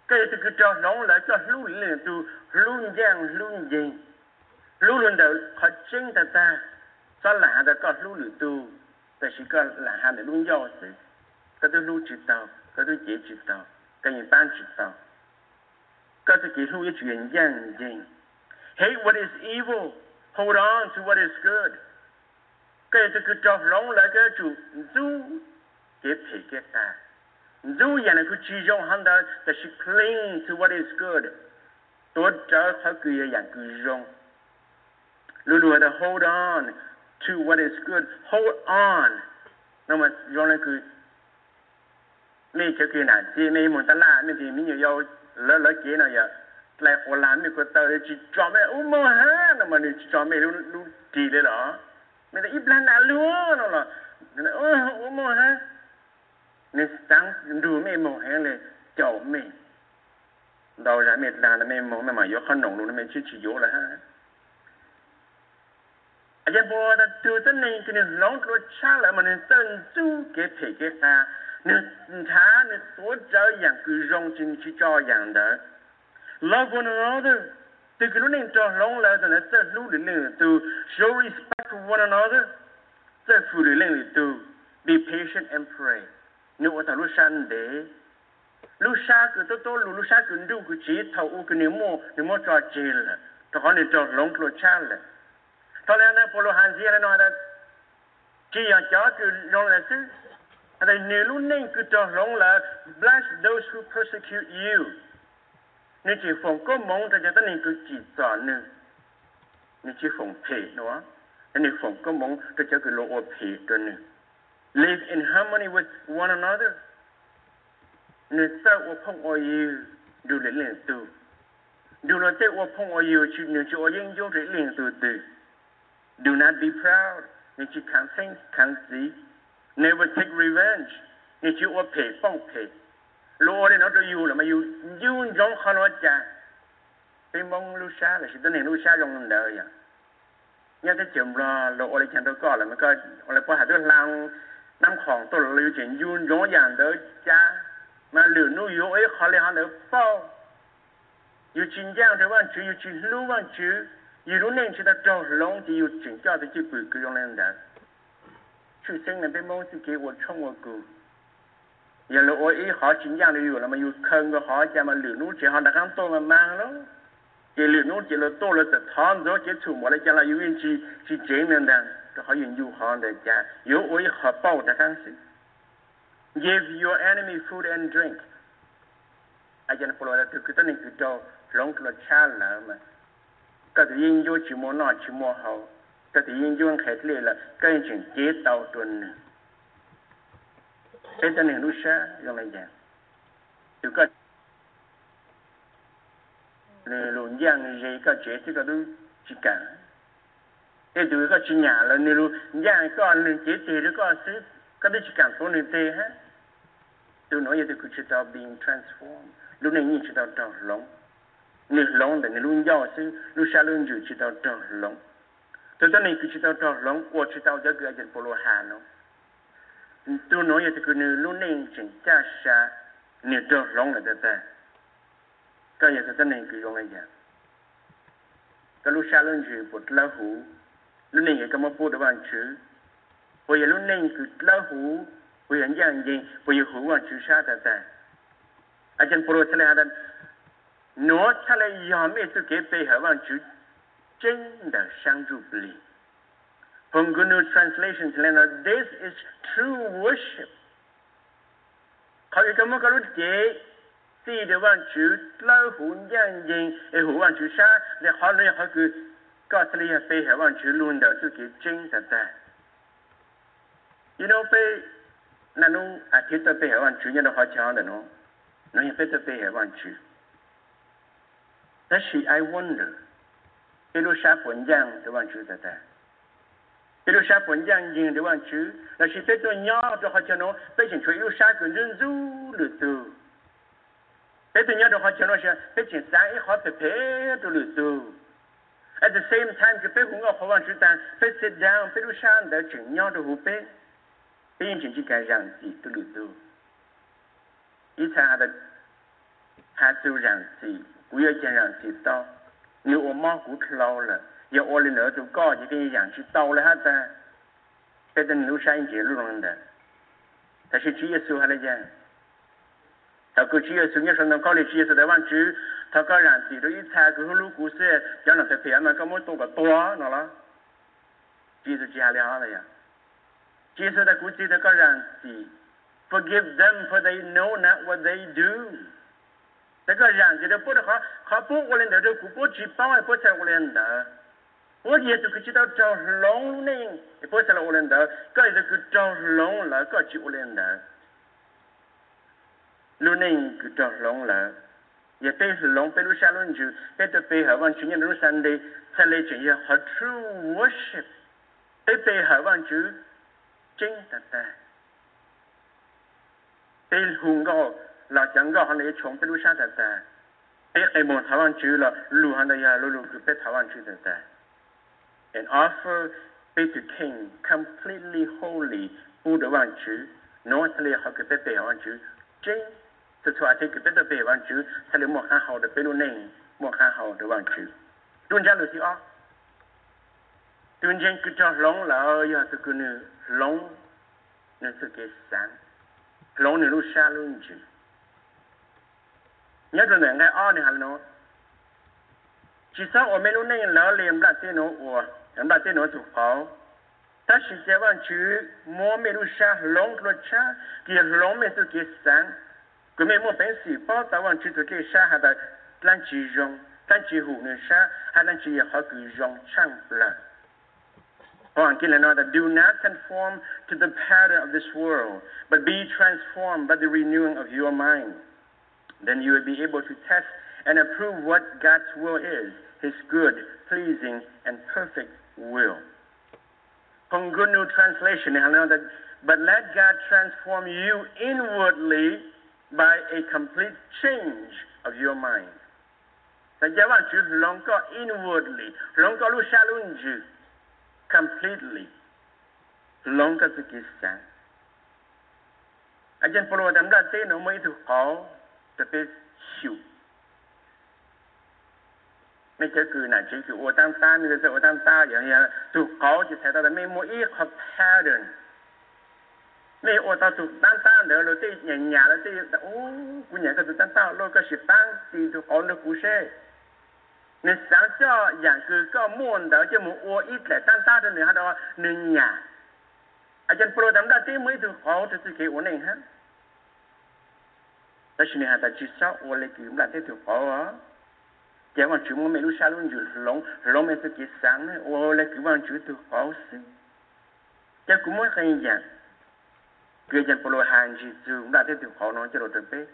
Cái cái cho nóng là cho lu lên tu lu giang lu jing. Lu luôn đầu họ chính ta ta cho là đã có lu lu tu. Tại chỉ có là hà để lu do chứ. Cái thứ lu chỉ tao, cái thứ chế chỉ tao, cái gì ban chỉ tao. Cái thứ cái lu yi chuyển giang jing. Hate what is evil. Hold on to what is good cái cái cái trò lòng lại cái chủ du cái thể cái ta du nhà này cứ chỉ dùng hắn đó là she cling to what is good? Tôi trở theo cái dạng cứ dùng luôn luôn là hold on to what is good. Hold on. nó mà dùng lại cứ mấy cái kia này thì mấy muốn ta la mấy thì mình nhiều lỡ lỡ kia nào vậy lại hồ làm mấy cái tờ chỉ cho mấy ôm mơ ha nó mà chỉ cho mấy luôn luôn đi đấy đó mình ta iblan na luôn nó là nên ô ô mò ha นึกตั้งดูไม่มองแหงเลยเจ้าไม่เราจะเมตตาแล้วไม่มองไม่หมายยกขนมรู้แล้วไม่ชื่อชิโยละฮะอาจารย์บอกว่าดูตั้งในคือเนี่ยลองรสชาแล้วมันตั้งจู้เก๋เพ่เก๋ตาเนี่ยช้าเนี่ยตัวเจ้าอย่างคือรงจิงชิจออย่างเด้อเราคนเราเด้อ từ cái lúc này cho long là từ nãy từ lúc đến nữa từ show respect to one another từ phụ đến nữa từ be patient and pray nếu ở thằng Lusan để Lusa cứ tôi tôi lù Lusa cứ đâu cứ chỉ thầu u cứ nếu mua nếu mua cho chê là thằng con này cho lông lo cha là thằng này nó polo hàng gì là nó là chỉ là chó cứ lông là chứ anh ấy nếu lúc nên cứ cho lông là bless those who persecute you nên chỉ phòng có mong thì cho tất nhiên cứ chỉ cho nữa nên chỉ phòng phê nữa nên phòng có mong thì cho cứ lông ô phê nữa live in harmony with one another. Ne o le du lo te wo phong o yu chi ne chi o le do not be proud ne chi sing kan zi never take revenge ne chi o pe phong pe lo le yu la ma yu yu jong mong lu sha là chỉ tên này lu sha trong đời à. Nhớ tới chừng lo lo chẳng tôi có là mới coi ô lấy qua hạt tôi lang 南孔都留着，有牛羊都家，那留牛羊，哎，好哩，还能包。有金匠，台湾住有金路湾住，一路认识那张龙，就有金匠，他就背个用那的。出生那边忘记给我唱过歌，原来我一好金匠就有，那么有坑个好家，嘛留牛只，好大刚多个妈咯。这留牛只了多了，就躺着就出没了，将来有人去去捡那的。Yêu họ để cha yêu ôi họ bao đã kháng sinh Give your enemy food and drink. Ajan polo da tu kita ni kita long lo cha la ma. Ka tu yin yo chi mo na chi mo hao. Ka tu yin yo khai tle la ka yin chin ke tao tun ni. Thế cho nên lúc xa dùng lại dạng. Tu ka nè luôn giang gì ka chế thì ka tu chỉ cả. Thế tụi có chỉ nhà là nên luôn giang con nên chế thì nó có sự có biết chỉ cảm số nên tê ha. tôi nói vậy thì cứ chuyện đó being transformed. Lúc này nhìn chuyện đó đó lòng nên lòng để nên luôn giàu sự lúc xa luôn chịu chuyện đó đó lòng tu đó này cứ chuyện đó đó lòng qua chuyện đó giờ cái chuyện polo hà nó. Tôi nói vậy thì cứ nên lúc này chuyện cha sa nên đó lòng là đó ta. Cái gì đó này nên cứ này gì, cái lúc sau luôn chịu bột lá luneng ye kama po de wan chu wo ye luneng ku la hu wo ye yang ye wo ye hu wan chu sha da da a chen pro chale ha dan no chale ya me su ke pe ha wan chu chen da shang ju bli Hongunu translation lena this is true worship เขาจะมาการุเจสี่เดือนวันชุดเล่าหุ่นย่างยิงไอหุ่นวันชุดชาแต่เขาเนี่ยเขาคือ 告诉那些非海望去论的自己精神在。You know 被那侬啊提到被海望去，你都好强的侬，侬也被这被海望去。但是 I wonder，比如啥本样的望去的在。比如啥本样人的望去，那是被做鸟的好强侬，被请出有啥个人走了走。被做鸟的好强侬是被请三一好被陪着了走。at the same time ke pe hu ngo ha wan chu dan pe sit down pe lu sha de chin nya de hu pe 变成这个让子的路途，以前他的他就让子，不要讲让子到，你我妈骨头老了，要我的儿子高就给让子到了哈子，变成留下一节路上的，但是主耶稣还来讲，他过主耶稣你说能搞的主耶稣在往主， 他个人地 ranti, raiyitai kusuhlu kusai, janakethai forgive them for they know not what they do, 这个人气的不得好，他 daku daka kapu ulenda daku kochi paai kocha ulenda, kochi 龙了也背是龙背路下轮就背的背后往去年路上的才来这些和 true worship，背背后往就。chính thật ta tên hùng gò là chẳng gò hắn lấy chống tên sa thật ta e e mo tawan chu la lu han da ya lu lu ku pe tawan chu da da and offer be to king completely holy bu de wan chu no ta le ha ke pe pe wan chu Jing to to ate ke pe de pe wan chu ta le mo ha ha de pe lu nei mo ha ha de wan chu dun ja lu si a dun jen ku ta long la ya to ku nu long ne se ke san long ne lu sha lu ji nhớ rồi ngay o này hẳn nó. Chỉ sao ở bên này lỡ liền là tên nó của làm là tên nó thuộc khó ta chỉ sẽ vào chữ mua mê lu sa long lo cha kia long mê tu kia sáng cái mê mua Oh, do not conform to the pattern of this world, but be transformed by the renewing of your mind. Then you will be able to test and approve what God's will is, his good, pleasing, and perfect will. Pongunu translation, but let God transform you inwardly by a complete change of your mind. Sa jawan chu long ko inwardly, long ko lu shalun ju completely. Long ko kisan. Ajan polo dam da te no mai tu ko จะไป修。ไม่ใช่คือนะ只是我当大那个时候我当大人呀，就高就才到的每每一个 pattern。ไม่โอตาสุตั้งตั้งเดี๋ยวเราได้หยาหยาแล้วได้โอ้กู 你我到做单单的了，这人家了这哦，姑娘在做单单，那个是当地就搞的故事。你想叫人个个梦到就么我一来单单的，你还到人家，啊，就不如咱们这么就好，就是给我那哈。但是你还在至少我来给我们来这就好啊。cái bọn chúng mình lúc sau luôn chịu lòng lòng mình tự kiệt sáng này ô lấy cái bọn chúng tự khó sự chắc cũng muốn khai giảng kia chân dạng lô hàng gì chúng đã thấy tiểu khó nó cho được bế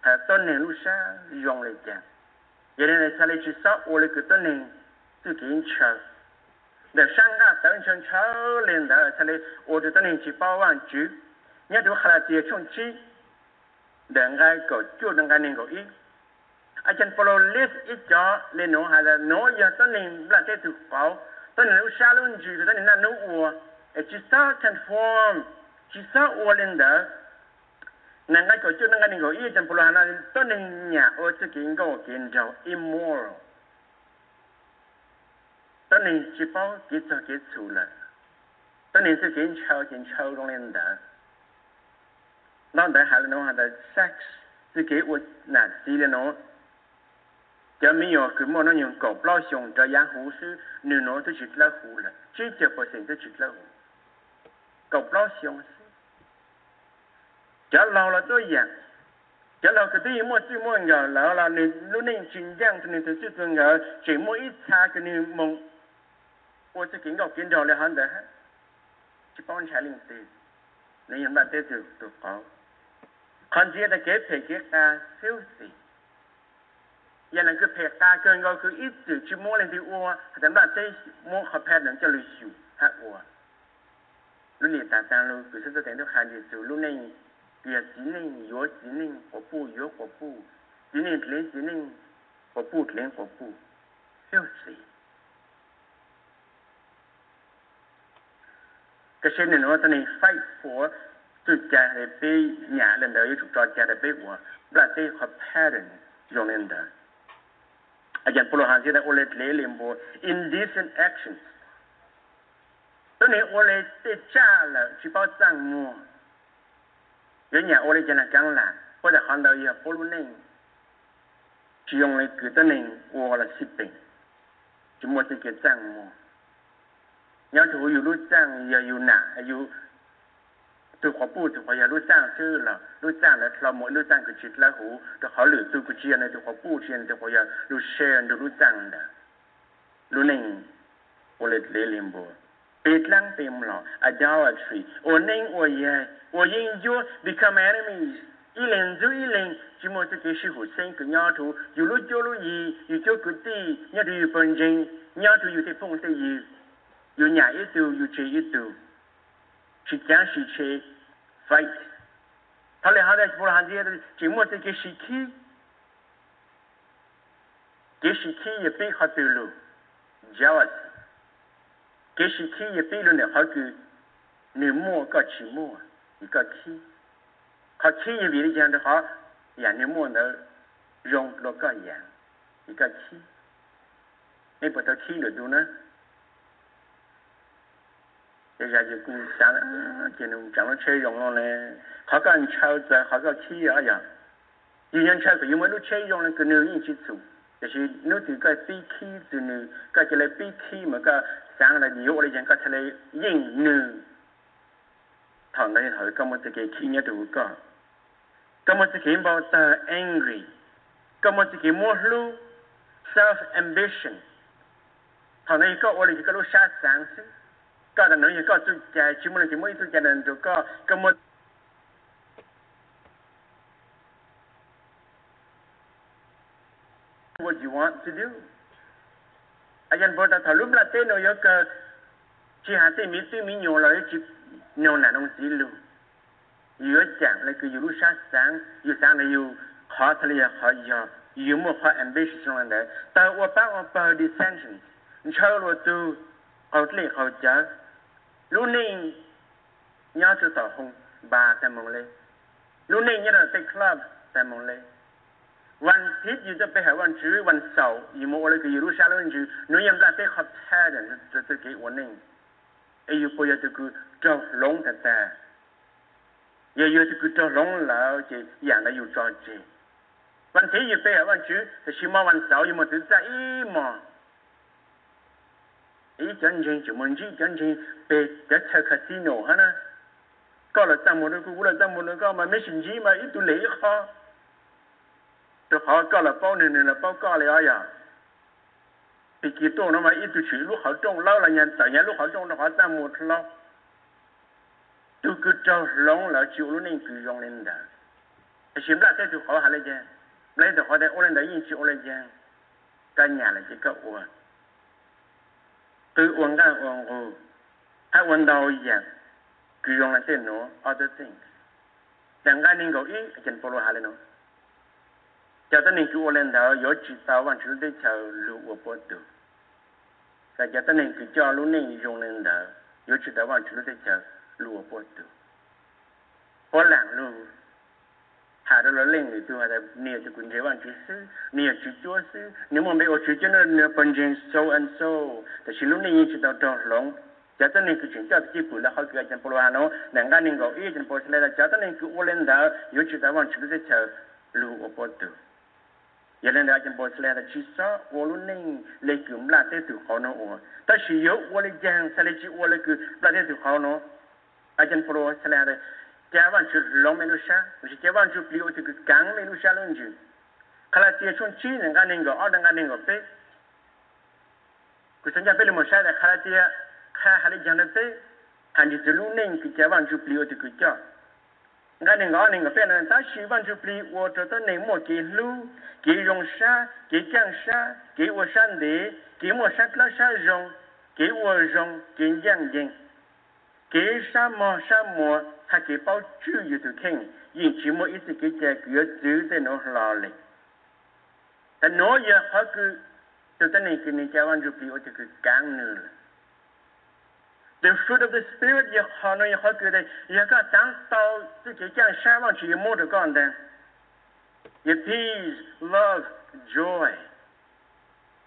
hà tôn này lúc xa dòng lại dạng giờ là xa lại chứ sao ô là cứ tôn này tự kiến chờ. Để sang cả tận chân chờ lên đó xa lại ô thì tôn này chỉ bao vàng chứ nhớ được khá là tiền trong chi. Để ngay cổ chút để ngay nên cổ lô lít ít cho lên nó hay là nó giờ tani bla là thấy tiểu khó no shalun ju xa luôn chứ o e là nó transform ci sa o chisa olinda nanga ko chu nanga ningo i jan pula na to nya o chu kin go kin jo immoral. To ning chi pao ki cho ki chu la. To ning chu kin chao kin chao dong len da. Na da ha no ha da sex. Chu ki wo na chỉ le no. Cho mi yo cứ mo no nhung cổ lo xong cho yang hu sư nửa nó tôi chít la hu là chỉ cho bơ sinh tôi chít la hu. Cổ lo xong chả lâu là tôi giảng chả lâu cái gì mua chỉ mua ngờ lâu là nên lúc nên giang thì nên thực sự tôi ngờ chỉ mua ít xa cái nên mong ô chỉ kiến gọc kiến đồ là hơn đấy chỉ 帮 trả linh tiền nên hiện tại tôi tự tự có còn chỉ là cái phải cái ta siêu gì? Giờ là cái phải ta cái ngô cứ ít từ chỉ mua lên thì ô thì mà tôi mua hợp hết là cho lưu siêu hết ô lúc này ta sang cứ sẽ tôi thấy được hàng gì rồi 也几命有几命，我不有我不，几命停几命，我不停我不，就是。这些人我都能发火，就家里被伢人的，也就找家里被我，那得和派人用人的。Again, Pulo has said all it lay limbo, indecent actions. 都能我来在家了，去包账么？人家屋里就来讲啦，我在看到以后不如你，只用了几多年过了十遍，就没这个账么？你要是我有路账，也有哪有？ตัวขอพูดตัวขออย่ารู้จ้างชื่อเรารู้จ้างแล้วเราหมดรู้จ้างกับจิตและหูตัวขอหรือตัวกุเชียนตัวขอพูดเชียนตัวขออย่ารู้เชียนตัวรู้จ้างนะรู้หนึ่งโอเลตเลลิมบัว Itlang timlo, idolatry. Uning uye, become enemies. Iling zu iling, jimo tu ke shi hu sen ku nya tu, yu lu jo lu yi, yu jo ku ti, nya du yu pen jing, nya tu yu te pong te yi. Yu nya yi tu, yu che yi tu. Chi kya shi che, fight. Ha han de, jimo tu ke shi ki. Ke shi ki ha tu lu. 搿时企业般人来好叫年末搞期末啊，一个期，他企业边里讲的好，年年末能用六个元，一个期，你不到期里头呢，人家就过想了，今年涨了车用了呢，好讲你车子，好讲业一样，有人超子，因为你车用了，跟牛人去做。就是侬这个鼻气就呢，个这个鼻气嘛个，像那牛里讲个这个阴呢，他那头个么这个气呢都个，个么这个么他 angry，个么这个么路 self ambition，他那一个我里个路下三次，个那那一个就在起码那起码就在那都个个么。What you want to do ayan bo ta thalum la te no yo ka chi ha te mi tu mi nyo la chi nyo na nong si lu yo chang la ku yu lu sha sang yu sang la yu kha thali ya kha ya yu mo kha ambition la ta wa pa wa pa dissensions Nchao lo tu out le khao ja. lu ninh nhớ cho ta hong ba ta mong le. lu ninh nhớ na te club ta mong le. when did you get back home to one so you more like you look so lonely no you got back up head and just to get one name you forget to go dumb lonely then you used to go dumb lonely all day 养了又长进 when did you back home to the shimmer one so you must die eamoh ee don't you jump on jeanjune be that technically no hannah gotta dumb on the coolery dumb on the corner message my it's too late tôi họ có là bao nhiêu là bao có là ai à? Thì cái tổ nó mà ít tu chỉ lúc họ trông lâu là nhận tại nhà lúc họ trông nó họ tăng một lâu. Tôi cứ cho long là chịu luôn này cứ dòng lên đó xem ra cái tôi họ hay là gì lấy từ họ đây, ô lên đấy nhìn chịu lên gì cái nhà là chỉ có uổng. Từ uống ra uống hồ hay uống đầu dạng cứ dòng là thế nữa. other things chẳng cái nên có ý chân phố hà lên nó cho tới nên cứ lên đó có chỉ sao vẫn chỉ để chờ lũ của bố tử và cho tới nên cứ cho lũ nên dùng lên đó có chỉ tao vẫn chỉ để chờ lũ của bố tử bố làng lũ hà đó là lên người tôi là nhiều thì cũng dễ bằng chữ sư nhiều chữ chúa sư nếu mà bây giờ chữ cho nó nó bằng chân so and so thì chỉ lúc nên như chỉ tao tròn lòng cho tới nên cứ chuyển cho chỉ phụ là họ cứ chân polo hà nó nàng ga nên gọi ý chân sẽ là cho tới nên cứ ô lên đó yếu chỉ tao bằng chữ để chờ lù của bố tử yelen da jin bo sle da chi sa wo lu nei le ku mla te tu ko no o. Ta shi yo wo le jan sa le chi wo le ku mla te tu ko no a jin pro sle da ja wan chu lo me lu sha wo shi ja wan chu pli o tu gang me lu sha lu ju kala ti chon chi ne ga ning go o da ga ning go pe. Ku san ja pe le mo sha da kala ti kha ha le jan le pe. Han ji lu nei ki ja wan chu pli o tu ku ja nga ni ngõ ni ngõ phe nan sa shi ban ju pli wo to to nei mo ki lu ki yong sha ki chang sha ki wo shan de ki mo sha la sha jong ki wo jong ki yang jing ki sha mo sha mo ha ki bao chu yu tu king yin chi mo i si ki che ki yo zu de no la le ta no ya ha ku to to nei ki ni cha ban ju pli o ti ku kang nu le The fruit of the spirit 也好呢，也好个的，也个讲到自己讲山望去也摸着讲的，也 peace, love, joy。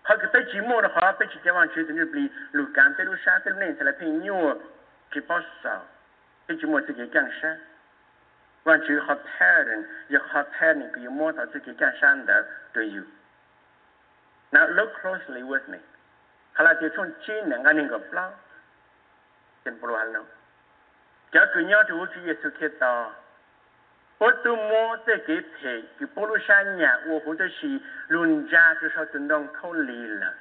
好个被寂寞的话，被去讲完去，等于比路干被路山被路那才来配牛，给包少。一直摸自己干啥，完全和别人也和别人可以摸到自己干啥的都有。Now look closely with me. Kalau dia cun cin dengan ni gopla, sen pulwal no kya tu nyo tu chi yesu ke ta po tu mo te ke pe ki pulu sha nya wo hu de shi lun ja tu sha tun dong ko li la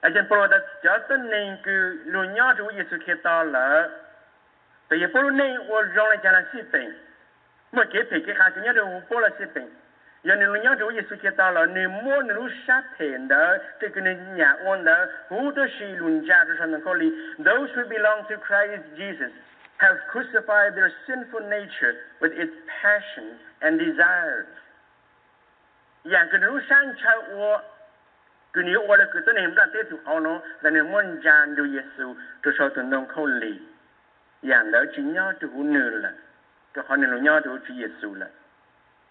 a jen pulwal da kya tu ne ku lun nyo tu yesu ke ta la te ye pulu ne wo jong la jana si pe mo ke pe ke kha tu nyo tu wo pulu si pe 播了西北，要你路亚洲也是看到了，你莫你路沙片的这个你nhà ôn的，不都是路亚洲上能够里，those who belong to Christ Jesus have crucified their sinful nature with its passions and desires. yang ke nu san cha wo cứ nếu qua là cứ tới niệm ra tết tụ họ nó là niệm muốn gian do Giêsu cho sau tuần đông khâu lì yang đó chỉ nhớ từ hú nửa là cho họ nên nhớ từ Chúa Giêsu là hay là chỉ trong ó nè ngay nên gọi hay là nó cứ tôi cho muốn gian do Giêsu kia ta cho sau tuần khâu lì là tôi cứ nên nói chuyện cha san đó chỉ là cú ta chỉ giờ Giêsu kia ta tôi cứ nhớ từ hú cú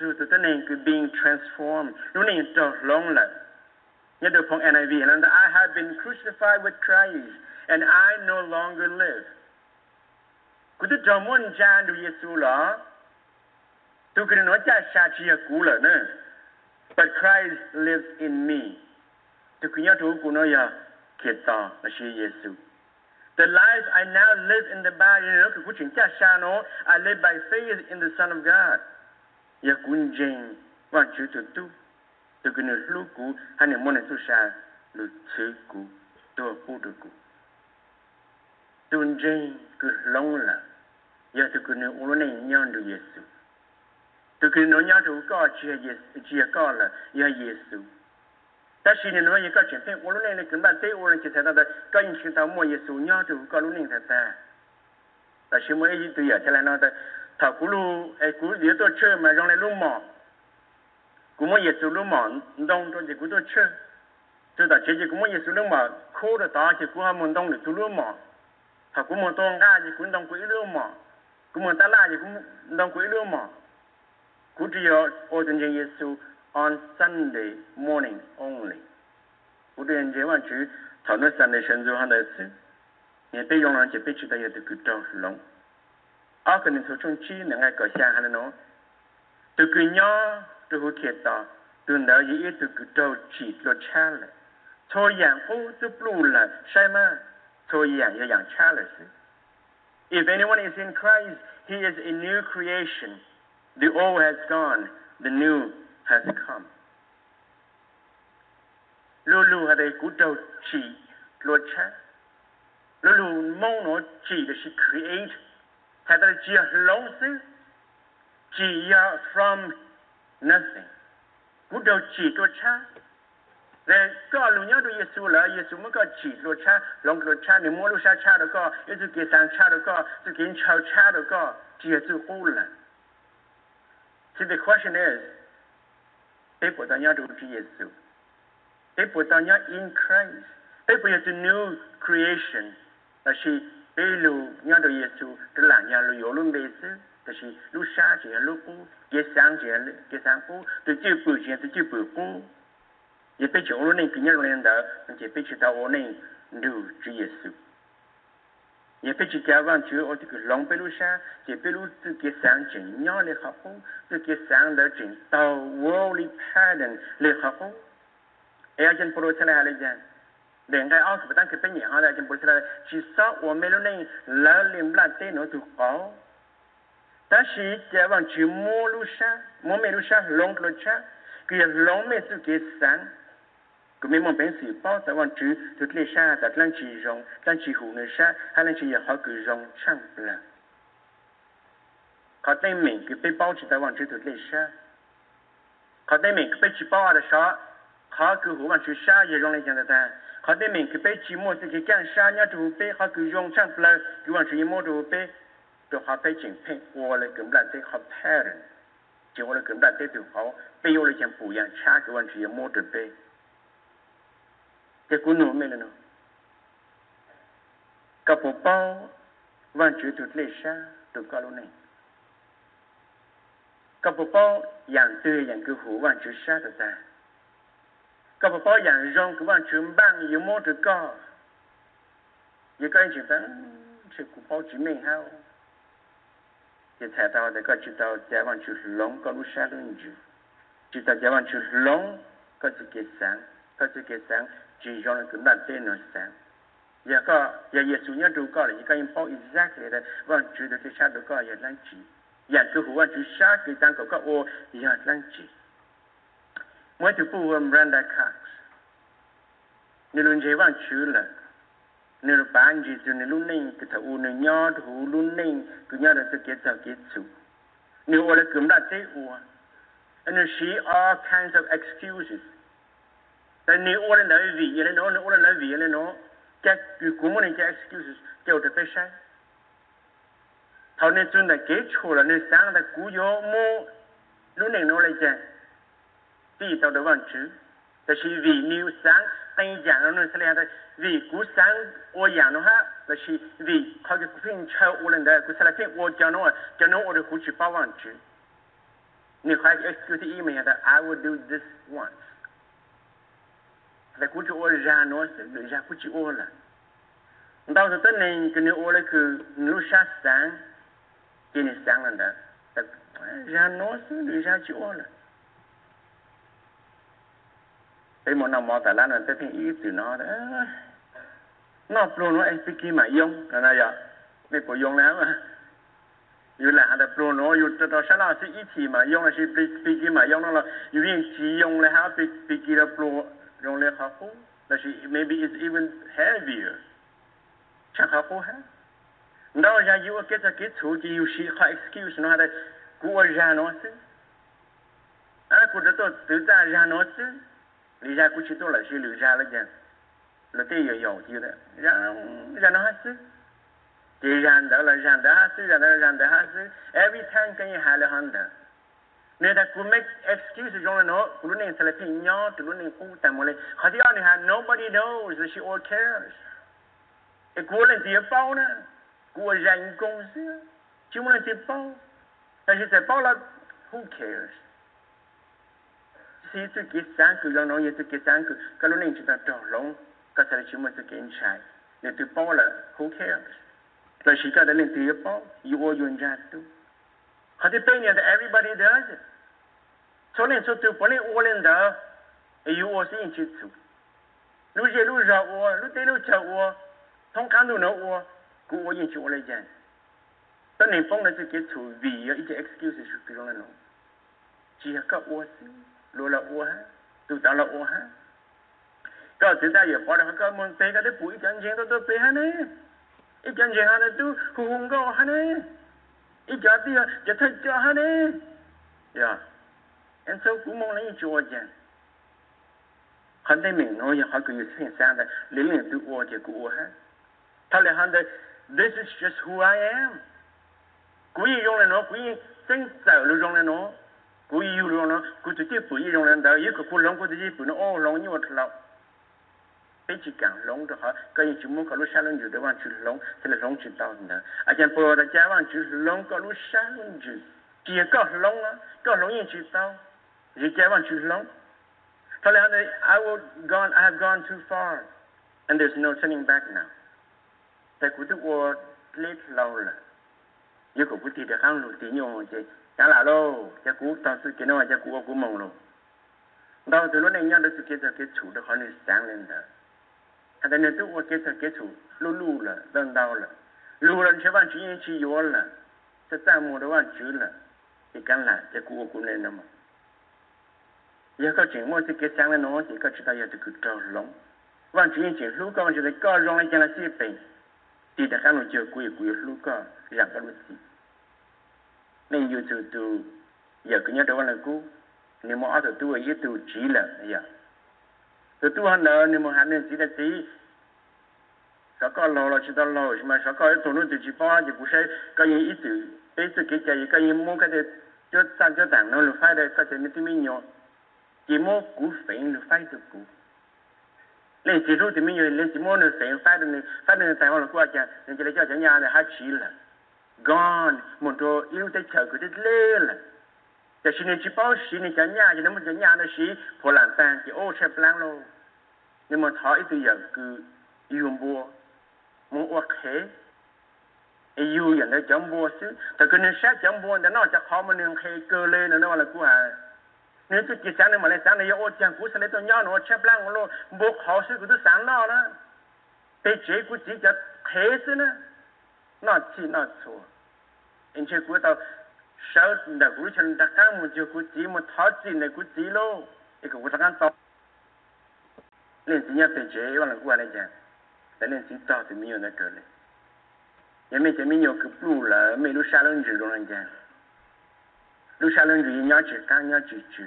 主就真能 being transformed，如你就 long 了。一度碰 NIV，然後 I have been crucified with Christ and I no longer live. but Christ lives in me. the life I now live in the body, I live by faith in the Son of God. Ya kunjing wa chu tu tu. Tukunu luku hani mone tu sha, lu ku tu pu tu ku. Tunjing ku long la. Ya tukunu ulone nyandu Yesu. từ khi nó nhớ đủ có chia chia có là ya yesu ta shi nó như có chuyện thế ô lúc này là cứ bạn tế ô lên chỉ thấy ta có những chuyện tao mua Giêsu nhớ đủ có lúc này thật ta ta xin mua cái từ giờ cho lại nó ta thảo cú lu ai cú điều tôi chơi mà trong này lu mỏ cú mới Giêsu lu mỏ đông, tôi thì cú tôi chơi tôi đã chơi chỉ cú mới Giêsu lu mỏ khô được đó thì cú ham muốn đông được tôi lu mỏ thảo cú muốn đông ra thì cú đông quỷ lu mỏ cú muốn ta la thì cú đông cú lu mỏ ở you ordinary Yesu on Sunday morning only? Could you enjoy one to thảo nói Sunday sinh du hàng đời sư. Nghe bây giờ chỉ biết chỉ đây được cứ trâu lòng. À cái nên số trong chi là ngay cỡ xa hay nó. Từ cứ nhớ từ hồ kiệt đó. Từ đó ý từ cứ trâu chỉ lo cha là. Thôi dạng hô từ blue là sai mà. Thôi dạng ya dạng cha là sư. If anyone is in Christ, he is a new creation. The old has gone, the new has come. Lulu ở đây cũng đầu chỉ luật cha. Lulu mong nó chỉ là sự create. had a geology, geo from nothing. Good old geo cha. Then God knew to Yesu la Yesu mo ka cha, long lo cha ni mo lo sha cha de ko, Yesu ge san cha de ko, to gin chao cha de ko, la. See the question is, people that know to Yesu. People that are in Christ. People that new creation that she e lu nhà được Giêsu, tức là nhà lu yếu luôn bề sư, tức là lu xa chỉ lu cũ, cái sáng chỉ cái sáng cũ, từ chưa bự chỉ từ chưa bự cũ. Ye bị chỗ luôn nên kinh nghiệm lên đó, chỉ bị ta tao nên đủ Chúa Giêsu. ye pe chi kya van chu o ti long pe lu sha je pe lu tu ke sang chen nya le kha ho tu ke sang de chen tao worldly pattern le kha ho e a chen pro chela le jan 另外，我们不单可以发现，我们柬埔寨至少我们那里老林老多的土高，但是，一望全部绿色，满绿色，浓绿色，全是浓密的绿色。我们平时跑一望去，特别沙子、烂石、松、烂石、红沙，还能去野花、去榕树、不啦。可能每个被包起来望去都绿色，可能每个被吃饱的沙，还有可能望去沙也长得像的。họ tên mình cứ bị chỉ mua cái cái gan sa nhá tụ bị họ cứ rong sang là cứวันchữ mua tụ bị rồi họ bị chỉnh phê 我来根本在họ parent 就我来根本在对好，被我来讲不一样，下个问题也摸着背。cái cú nổ mê là nó cả bộ bao van chữ tụt lệ xa tụt qua lúc này cả bộ bao dạng tư dạng cứ hủ van chữ xa tụt ta Có phải bao dạng rong của bạn chữ băng yếu mô được có như cái anh chỉ ta chỉ cú bao chỉ mình hao. Thì thầy tao để có chỉ tao giá van chữ lông có lúc xa luôn chữ chỉ tao giá van chữ lông có sự kết sáng, có sự kết sáng, chỉ rong là cũng đặt tên nó sáng. Giờ có, giờ giờ chủ nhân đủ có là những cái info exactly là vâng chủ được cái xa đủ có giờ lăng chỉ. Giờ cứ hùa chủ xa cái tăng có có ô, giờ lăng chỉ. 我就不问 Brenda Cox，你论这往去了，你论班级就你论内个头，你鸟头论内个鸟的这节奏节奏，你为了干嘛这我？And she all kinds of excuses. Then you all know the, you know, you all know the, you know, get you come on into excuses, get the fish. How nên chúng ta kế chủ là nên ta cú gió mô, lúc này nó lại. 你到一万句，但是为牛生，当然了，那个啥的，为狗生，我也弄哈，但是为他给狗生小孩，我那个啥，我叫弄啊，叫弄我的夫妻八万句。你还 excuse me 一下的，I will do this once。但是叫弄是，你叫不叫弄了？我们到时候等你给你弄来，就是牛生生，鸡生了的，叫弄是，你叫不叫弄了？thế một nào mò tại lan là sẽ thấy ít từ nó đấy nó luôn nó ấy kia mà yong là này giờ? Này của yong lắm mà? Yêu là đã luôn nó yêu cho đó sao ít thì mà yong là sẽ bị mà yong nó là yêu viên chỉ yong là hả bị bị kia yong là khó khăn. Là sẽ maybe it's even heavier. Chẳng khó khăn hết đó là yêu cái cái thứ gì yêu sĩ khó excuse nó là cua ra nó chứ. À cua đó tôi tự ra nó chứ. 人家过去多了些留下了讲，那得有要求的，人人那还是。这人的了，人的还是人的人的还是，every time 跟你喊了喊的。nên ta cũng make excuse trong nó cũng nên sẽ là phi nhỏ từ lúc nên cũng tạm một lên họ thì anh ha nobody knows that she all cares cái của lên tiền bao nè của人公司就没人tiền bao但是在包了 who cares situ kisang ke yang chúng ta kisang lòng, các ni kita tolong kasar cuma sekian để ni tu là who cares tapi jika ada ni tu apa you all you jatuh hati pengen that everybody does it cho nên số tu bọn ô lên đó you all xin chữ tu lu je lu ra ô lu te lu cha ô thông cảm đủ nó ô cú ô yên chữ ô lên jan tất nhiên phong là sự kết thúc vì ý cái excuses chụp cái đó nó chỉ là các ô xin 놀라우하 tu ta la uha to tu ta ye pa da ka mon pe ka de pu kan jeng to to pe ha ne i kan jeng ha ne tu hu hung go ha ne i ja ti ja thai ja ha ne ya and so ku mong lai jo jen han de min no ya ha ku yu sin san da le le tu o je ku o ha ta this is just who i am. Ku yi yong le no ku yi sen sa lu yong le no Cú yêu luôn nó, cú tự tiếp bụi luôn là đó, yêu cái cú lòng cú tự tiếp bụi nó ô lòng như một lòng. Bây chỉ càng lòng đó hả, cái gì chúng muốn có lúc sáng lên rồi đó bạn chữ lòng, thì là lòng chữ tao nữa. À chẳng bồ đã cha bạn chữ lòng có lúc sáng lên rồi Chỉ có lòng á, có lòng như chữ tao. Whichever choose long. I will gone I have gone too far and there's no turning back now. Tại cụ tự wo lết lâu là. yêu cầu bút thì được kháng lụt tí nhiều chứ chả lạ lô chả cú, tao sự kiện nào chả cú cú mong lô đâu từ lúc này nhau được sự kiện sự kiện chủ được họ nên sáng lên đó à cái này tôi cái sự kiện chủ lú lú là, đơn đau là. Lú là chế bạn chỉ những chỉ yếu là, sẽ tạo một cái bạn chữ là, thì căn là chả cú cú nên đó mà. Giờ có chuyện mua sự kiện sáng lên nó thì có chỉ ta giờ được trâu lỏng bạn chỉ những chỉ lú con chỉ là có rong lên cái là xếp bình thì đã khá là chưa quý quý lú con rằng cái lúc gì nên yêu tu tu giờ cứ nhớ đâu là cú. Nếu mà ở tu yêu tu chỉ là giờ tu tu hơn nữa nếu mà hắn nên chỉ là chỉ sao có lâu là chỉ đó lâu mà sao có tu nó tu chỉ bao giờ cũng sẽ có những ý tu ý tu cái cái cái những muốn cái để cho tăng cho tăng nó là phải đây sao chỉ nó tin mình nhau chỉ muốn cú phải là phải được cú. Lấy chỉ số thì mình rồi lấy chỉ muốn là phải phải được phải được tài họ là qua chả nên chỉ lấy cho chả nhà này, hai chỉ là gone. Một đồ yêu tay chờ của đất lê là. Chỉ xin chỉ bao xin chỉ nhà chỉ nó một chỉ nhà nó xí, phổ làm tan chỉ ô xe plan lô. Nhưng mà thói từ giờ cứ yêu bùa, muốn uất thế yêu giờ nó chống bùa xứ tại cái nên sát chống bùa, để nó chắc khó mà nên khi cơ lên nữa, nó là cú à nếu tôi chỉ sáng này mà lại sáng này yêu ô chàng cú sáng này tôi nhớ nó xe plan lô. Bùa khó xứ của tôi sáng nó đó. Thế chế của chỉ chặt thế xứ nữa. nó chỉ nó错因此古到手的古城的看木就古只木讨只的古只咯 cái của thằng to lên chỉ nhớ về chế hoặc là qua đây chả để lên chỉ to thì mình nó cỡ này nhà mình chỉ mình nhiều cái bù là mình lúc xa lên chữ rồi anh chả lúc xa lên chữ nhớ chữ càng nhớ chữ chữ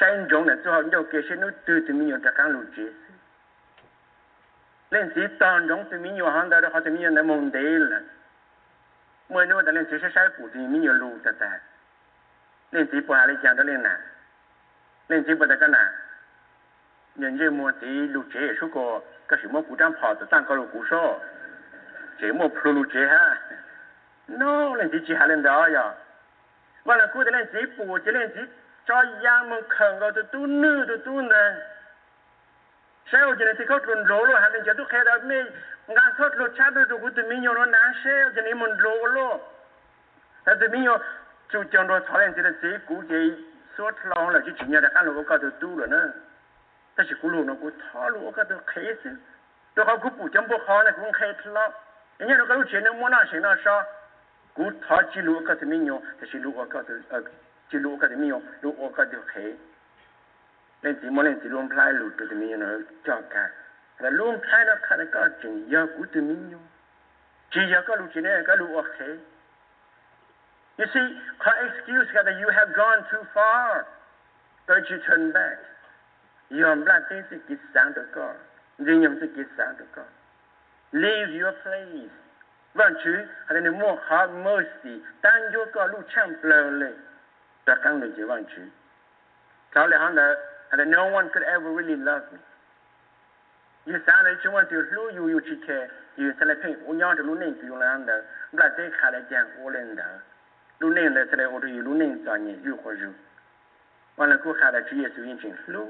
sáng trong là cho nhau cái sẽ nó từ thì mình nhiều ta càng lụt chế lên chỉ tòn trong thì mình nhiều hàng đó họ thì mình nhiều là mong đề là mỗi nơi đó lên chỉ sẽ sai phụ thì mình nhiều lụt ta ta lên chỉ bỏ lại chẳng đó lên nào lên chỉ bỏ cái nào nhân dân mua thì lụt chế số có cái gì mua cụ trang跑的蛋糕了cụ số chế mua pro lụt chế ha no lên chỉ chỉ hai lên đó ya và là cụ de lên chỉ phụ chỉ lên chỉ cho yang mong khẩn gọi từ tu nữ từ tu nè sao cho nên thì có tuần lỗ rồi hành Cho tu khai đó mi ngang thoát lỗ cha được cụ từ mi nhiều nó nắng sao cho nên mình lỗ lỗ là từ mi nhiều chú chọn rồi thọ lên chỉ là chỉ cụ chỉ số lòng là chỉ chỉ nhớ là cái lỗ có từ tu rồi na. Ta chỉ cụ lỗ nó cụ thọ lỗ có từ khai chứ tôi có cụ bù chấm bù khó là cũng khai thọ anh nhớ nó có lúc chuyện nó muốn nào chuyện nào sao cụ thọ chỉ lỗ có từ mi nhiều thì chỉ lỗ có từ chỉ lỗ cái mi lỗ 那寂寞呢，只弄拍路都没有那叫干，那弄拍那看那个真要古都没有，只要个路进来个路 OK。You see, her excuse is that you have gone too far. Don't you turn back. You are not a gift God. You're a God. Leave your place. Won't you? nên mercy, Don't you lúc chăm and that no one could ever really love me. You sound like you want to lose you, you chick. You tell a pink, we are the Lunin, you but they call it Jan Olinda. Lunin, let's say, what do you Lunin, Johnny, you for you? When I go had a GS engine flu.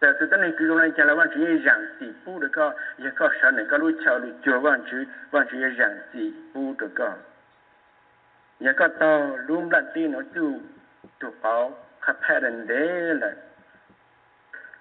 The Sudanic Gulan Jalavan, you young see, boot a car, you got Shan and Galu Chow, you want you, want you young see, boot a car. You got all Lumbladino do to bow, capet and day like.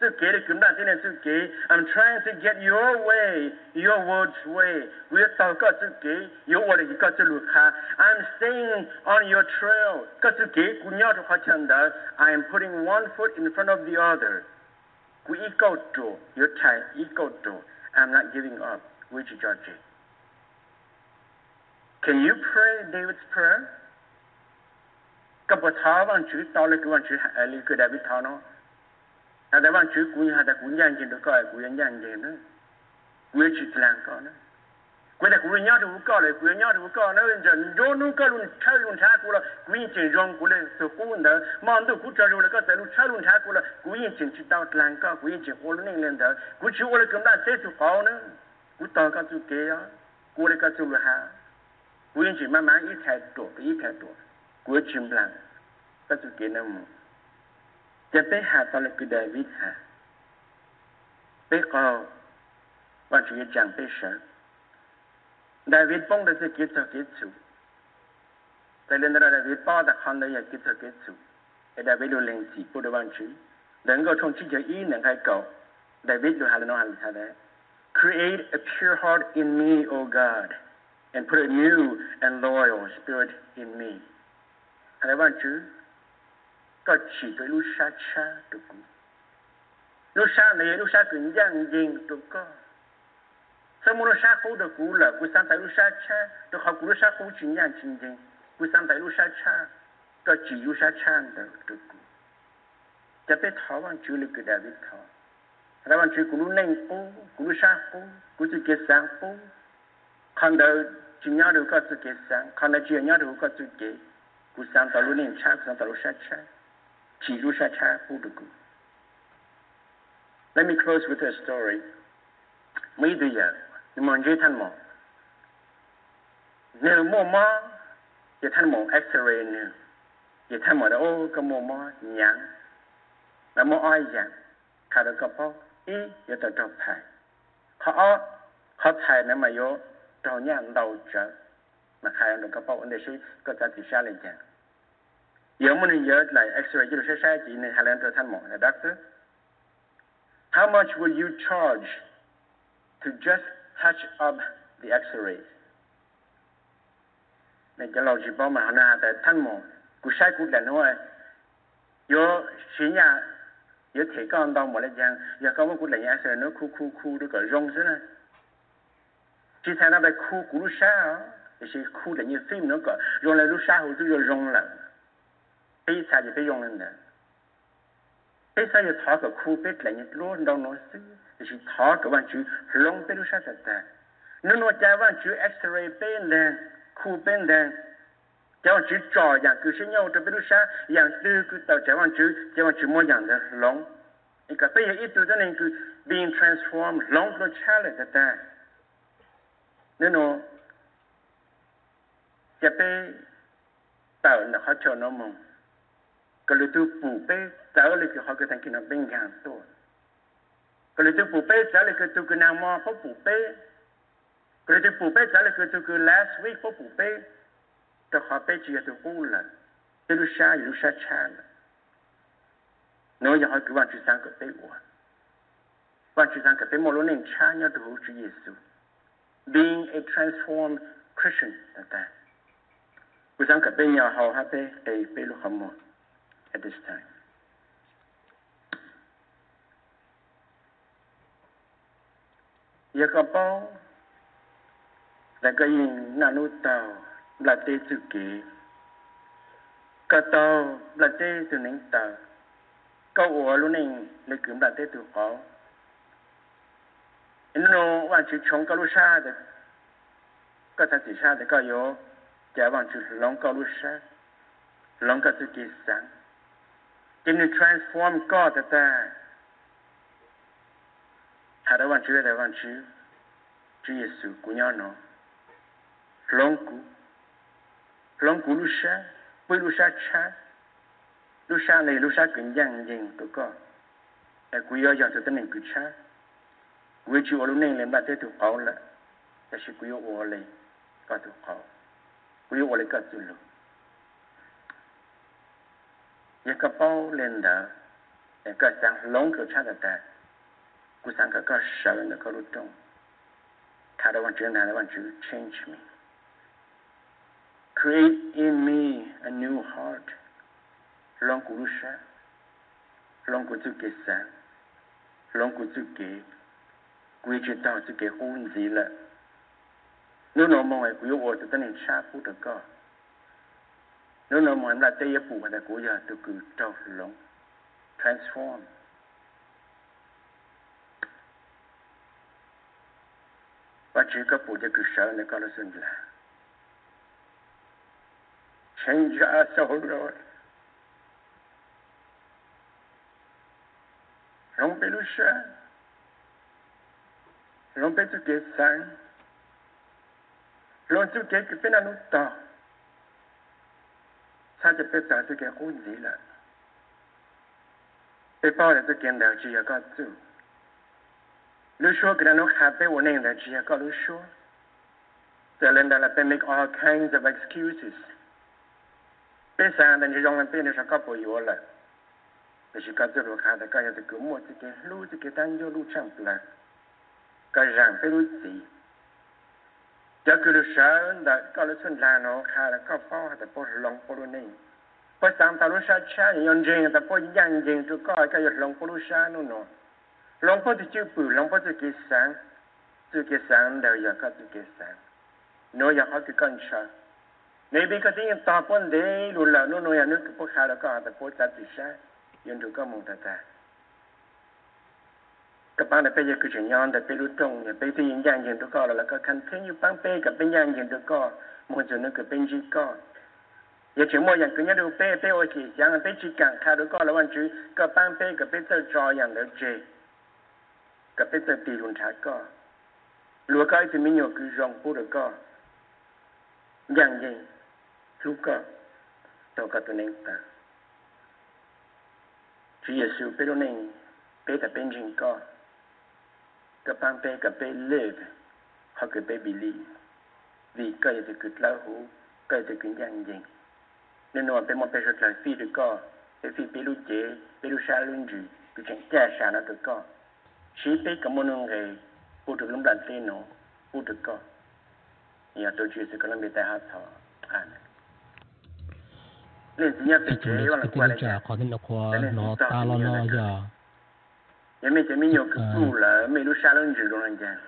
I'm trying to get your way, your world's way. I'm staying on your trail. I am putting one foot in front of the other. I'm not giving up. Can you pray David's prayer? ก็บทท้าวันชีวิตตอนเลยคือวันชีวิตอะไรคือดาวิดท้าเนาะ na da wan chu ku ha da ku yang jin do ko ku yang yang de na ku chi tlang ko na ku da ku nya de ko le ku nya de ko na en jan jo luôn ka luôn cha luôn cha ku la ku yin chen jong ku le so ku na ma ndu ku cha le ka sa lu luôn lun luôn ku la ku yin chen chi tao tlang ka ku yin chen ho lu ning len da ku chi wo le kum na te su ko na ku ta ka chu ke ya ku le ka chu lu ha ku yin chi ma ma yi cha do yi cha do ku chen blang ka chu ke na mo Cepeh atau lebih David ha. Pekau wajib jang pesha. David pun dah sikit sakit su. Kalau nara David pun dah kan dah sakit sakit su. David lu lengsi pun dah wajib. Dan kau cong cijau ini nang kau. David lu halan halan halan. Create a pure heart in me, O God, and put a new and loyal spirit in me. Halan wajib. chỉ tới lúc xa xa được cũng nó xa này nó xa cứng giang dình được có. Sao muốn nó xa khu được cũ là cứ sang tại nó xa cha được học nó xa khu chính giang chính dình cứ sang tại nó xa cha cho chỉ nó xa cha được được cũ cho biết thọ bằng chữ lực cái đại biết thảo, ra văn chữ cũng nên cũ cũng xa cũ cũng chỉ kết sáng cũ khăn đầu chỉ nhau đều có sự kết sáng khăn đầu chỉ nhau đều có sự kết cũng sang tại nó nên cha sang tại nó xa cha chỉ รู้ช้าๆผู้ดู Let me close with a story มีตัวอย่าง你们这探望，那妈妈也探望 X-ray 呢，也探望的哦，个妈妈娘，那么爱人，看到个包，咦，有得照拍，可哦，可拍那么有照样老着，那看到个包，那是个在底下来讲。Giờ mình nhớ lại X-ray, chứ được sẽ sai chỉ nên hà lên trở thành một là doctor. How much will you charge to just touch up the X-ray? Này cái lâu chỉ bảo mà họ nói tại thành một cú sai cú đàn thôi. Yo chỉ nhà, yo thể con đau một lại giang, yo có một cú đàn X-ray nó khu khu khu được cái rong thế này. Chỉ thấy nó bị khu cú lúc xa, thì chỉ khu đàn như phim nó có, rong lại lúc xa hồi tôi rong là. 회사 이제 용는데 회사 이제 다가 쿠벳 라니 로운다운 노스 이제 다가 완주 롱베루 샤다다 너노 자완 주 엑스레이 벤데 쿠벤데 자완 주 저야 그 신경 저 베루 샤 양tư 그다 자완 주 자완 주 모양데 롱 이까 페이 이투더는 그 being transformed long no challenge at that 너노 제페 따은 하초노몽 Kale tu fuppe, taula tu hokata kina bengi a to. Kale tu pei，咋个来去读个南摩？他补 pei，格里头补 pei，咋个来去读个 last week hok fuppe, tu hokpe ji yau tu wulan, tu lu sha yau lu sha chana. Pe wuan. Wan pei，无 tu hok ji yesu. Being a transformed Christian, taka. Tu sangka pe yau hok hape, te.？At this time. ya ka pa la ka yin na nu ta la te tu ke ka ta la te tu ning ta ka wo lu ning le kum la tu pa no wa chi chong ka lu sha de ka ta ti sha de ka yo ja wang chi long ka sha long ka tu sang Can you transform God at that? Thà đã văn chữ đã văn chữ. Chúa Giêsu của nhau nó. Long cú. Long cú lúc sáng. Bôi lúc sáng sáng. Lúc sáng này lúc sáng kinh dàng dàng tụi con. Là cú yếu dàng tụi tên này cú sáng. Cú yếu chú ở lúc này lên bà tế tụi con lại. Là sự cú yếu ổ lên. Có tụi con. Cú yếu ổ lên có tụi lúc. 一个包领头，一个像龙口腔的带，过上个个十人的高路洞，他的往就拿的往就 change me。Create in me a new heart，龙骨山，龙骨就给山，龙骨就给，规矩当就给混齐了。你那么爱，不要我这等人吃苦的搞。No no mo la te ye pu ka ko ya to ku to long transform. Ba che ka pu de ku sha ne ka lo sen la. Change us, O oh Lord. Rompe lo sha. Rompe tu ke sang. Rompe tu ke ku pe na no temps. ta. Sa te pe ta tu ke ko ni la. Pe pa le tu ke nda chi ya ka tu. lu说给他弄海北我那的只要告lu说，这人的了被 make all kinds of excuses，被三的 แล้วคือเชิญแต่ก็รู้สึกลาโนค่ะแล้วก็ฟ้องแต่พอหลงปลุนี่พอสามตาลุชาชายันเจงแต่พอยังเจงทุกก็ก็ยัหลงปลุชาโนโนหลงปลุจื้อปืนลงปลุจื้อกิสังจะกิสังเดียวากก็จะกิสังโนอยากเขาจื้อกันชาในบีก็ที่ยังตอบปนเดลุลาโนโนอยากนึกพวกเขาแล้วก็แต่พอจัดจิชายันทุกก็มองแต่ các bạn đã bây giờ cứ chuyện nhon đã bây lúc trong bây giờ những dạng diện tôi có là có continue bằng bây cả bên dạng diện tôi có một giờ nó cứ bên chỉ có giờ chỉ mỗi dạng cứ nhớ được bây bây ôi chỉ dạng chỉ càng khá được có là quan chứ có bằng bây cả bây tôi chơi cả bây tôi tùy luôn thả có lúa cái thì mình cứ rong bù được có dạng gì chú có tôi có tôi nên ta Chúa Giêsu biết đâu nên biết là bên chỉ có kapang pe ka pe Le, ha ka pe believe vì cơ thể cực lao hữu cơ thể cực giang ding nên nó pe mo pe cho trai phi được co pe phi pe lu chế pe lu sa luôn gì pe chẳng cha sa nó được co chỉ pe cả môn ông nghề u được lắm đàn tên nó u được co nhà tôi chỉ sự có làm việc tại hát thọ. À nên thứ nhất thì chế là quan trọng khó tin là khó nó ta lo nó giờ bên một bên rất là phi được co để phi bị lúc chế bị lúc xa luôn gì bị chẳng cha xa nó được co chỉ biết cái món ăn này phụ được lắm lần tên nó phụ được co nhà tôi chỉ sẽ có làm việc tại hát thọ à nên chỉ nhớ cái tự chủ chế đề và cái là qua tên đây trả khó tin là khoa nó ta lo nó giờ nhà mình chỉ mình nhiều cái phụ là mình lúc xa luôn gì rồi anh chàng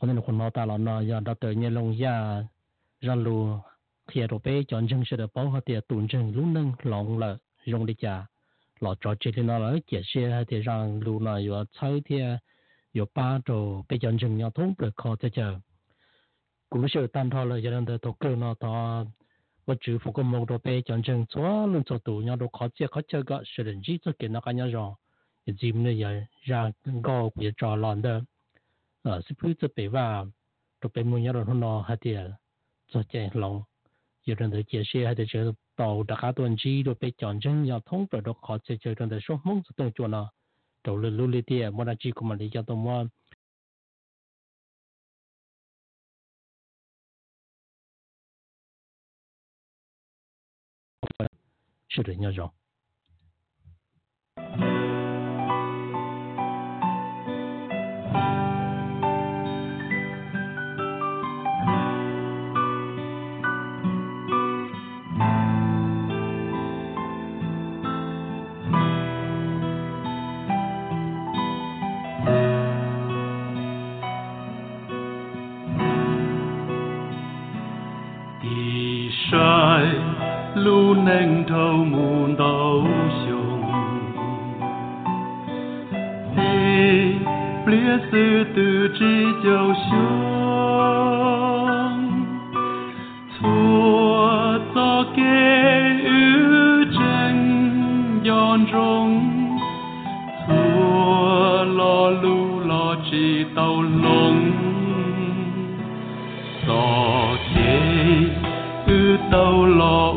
khó tin là khoa nó ta lo nó giờ đã tự nhiên lòng ya ra lù khi rồi bé chọn chân sẽ được bảo họ tiền tuần chân lúc nâng lòng là dùng đi trả lọ trò chuyện thì nó là chia sẻ hay thì rằng lù nó vừa chơi thì vừa ba trò bé chọn chân nhau thông được khó cho chờ. Cũng sẽ tan thọ là cho nên tôi cơ nó to và chủ phục công một đồ bé chọn chân xóa luôn cho tụ nhau đồ khó chia khó chơi gõ sự định chỉ cho kiện nó cái nhau rồi thì dìm này giờ ra gò của trò lòn đó ở sẽ cứ cho bé vào đồ bé mua nhau đồ nó hay thì cho chạy lòng有人的解释还得觉得到大家段机都被讲真要通过都考这这人的说梦子动作呢，走了路里的我那几个嘛理解到么？ shirwa nyo zhong. 路能头木头熊，地烈士的只叫熊，错早给予真样中，错了路了知道龙。昨天遇到了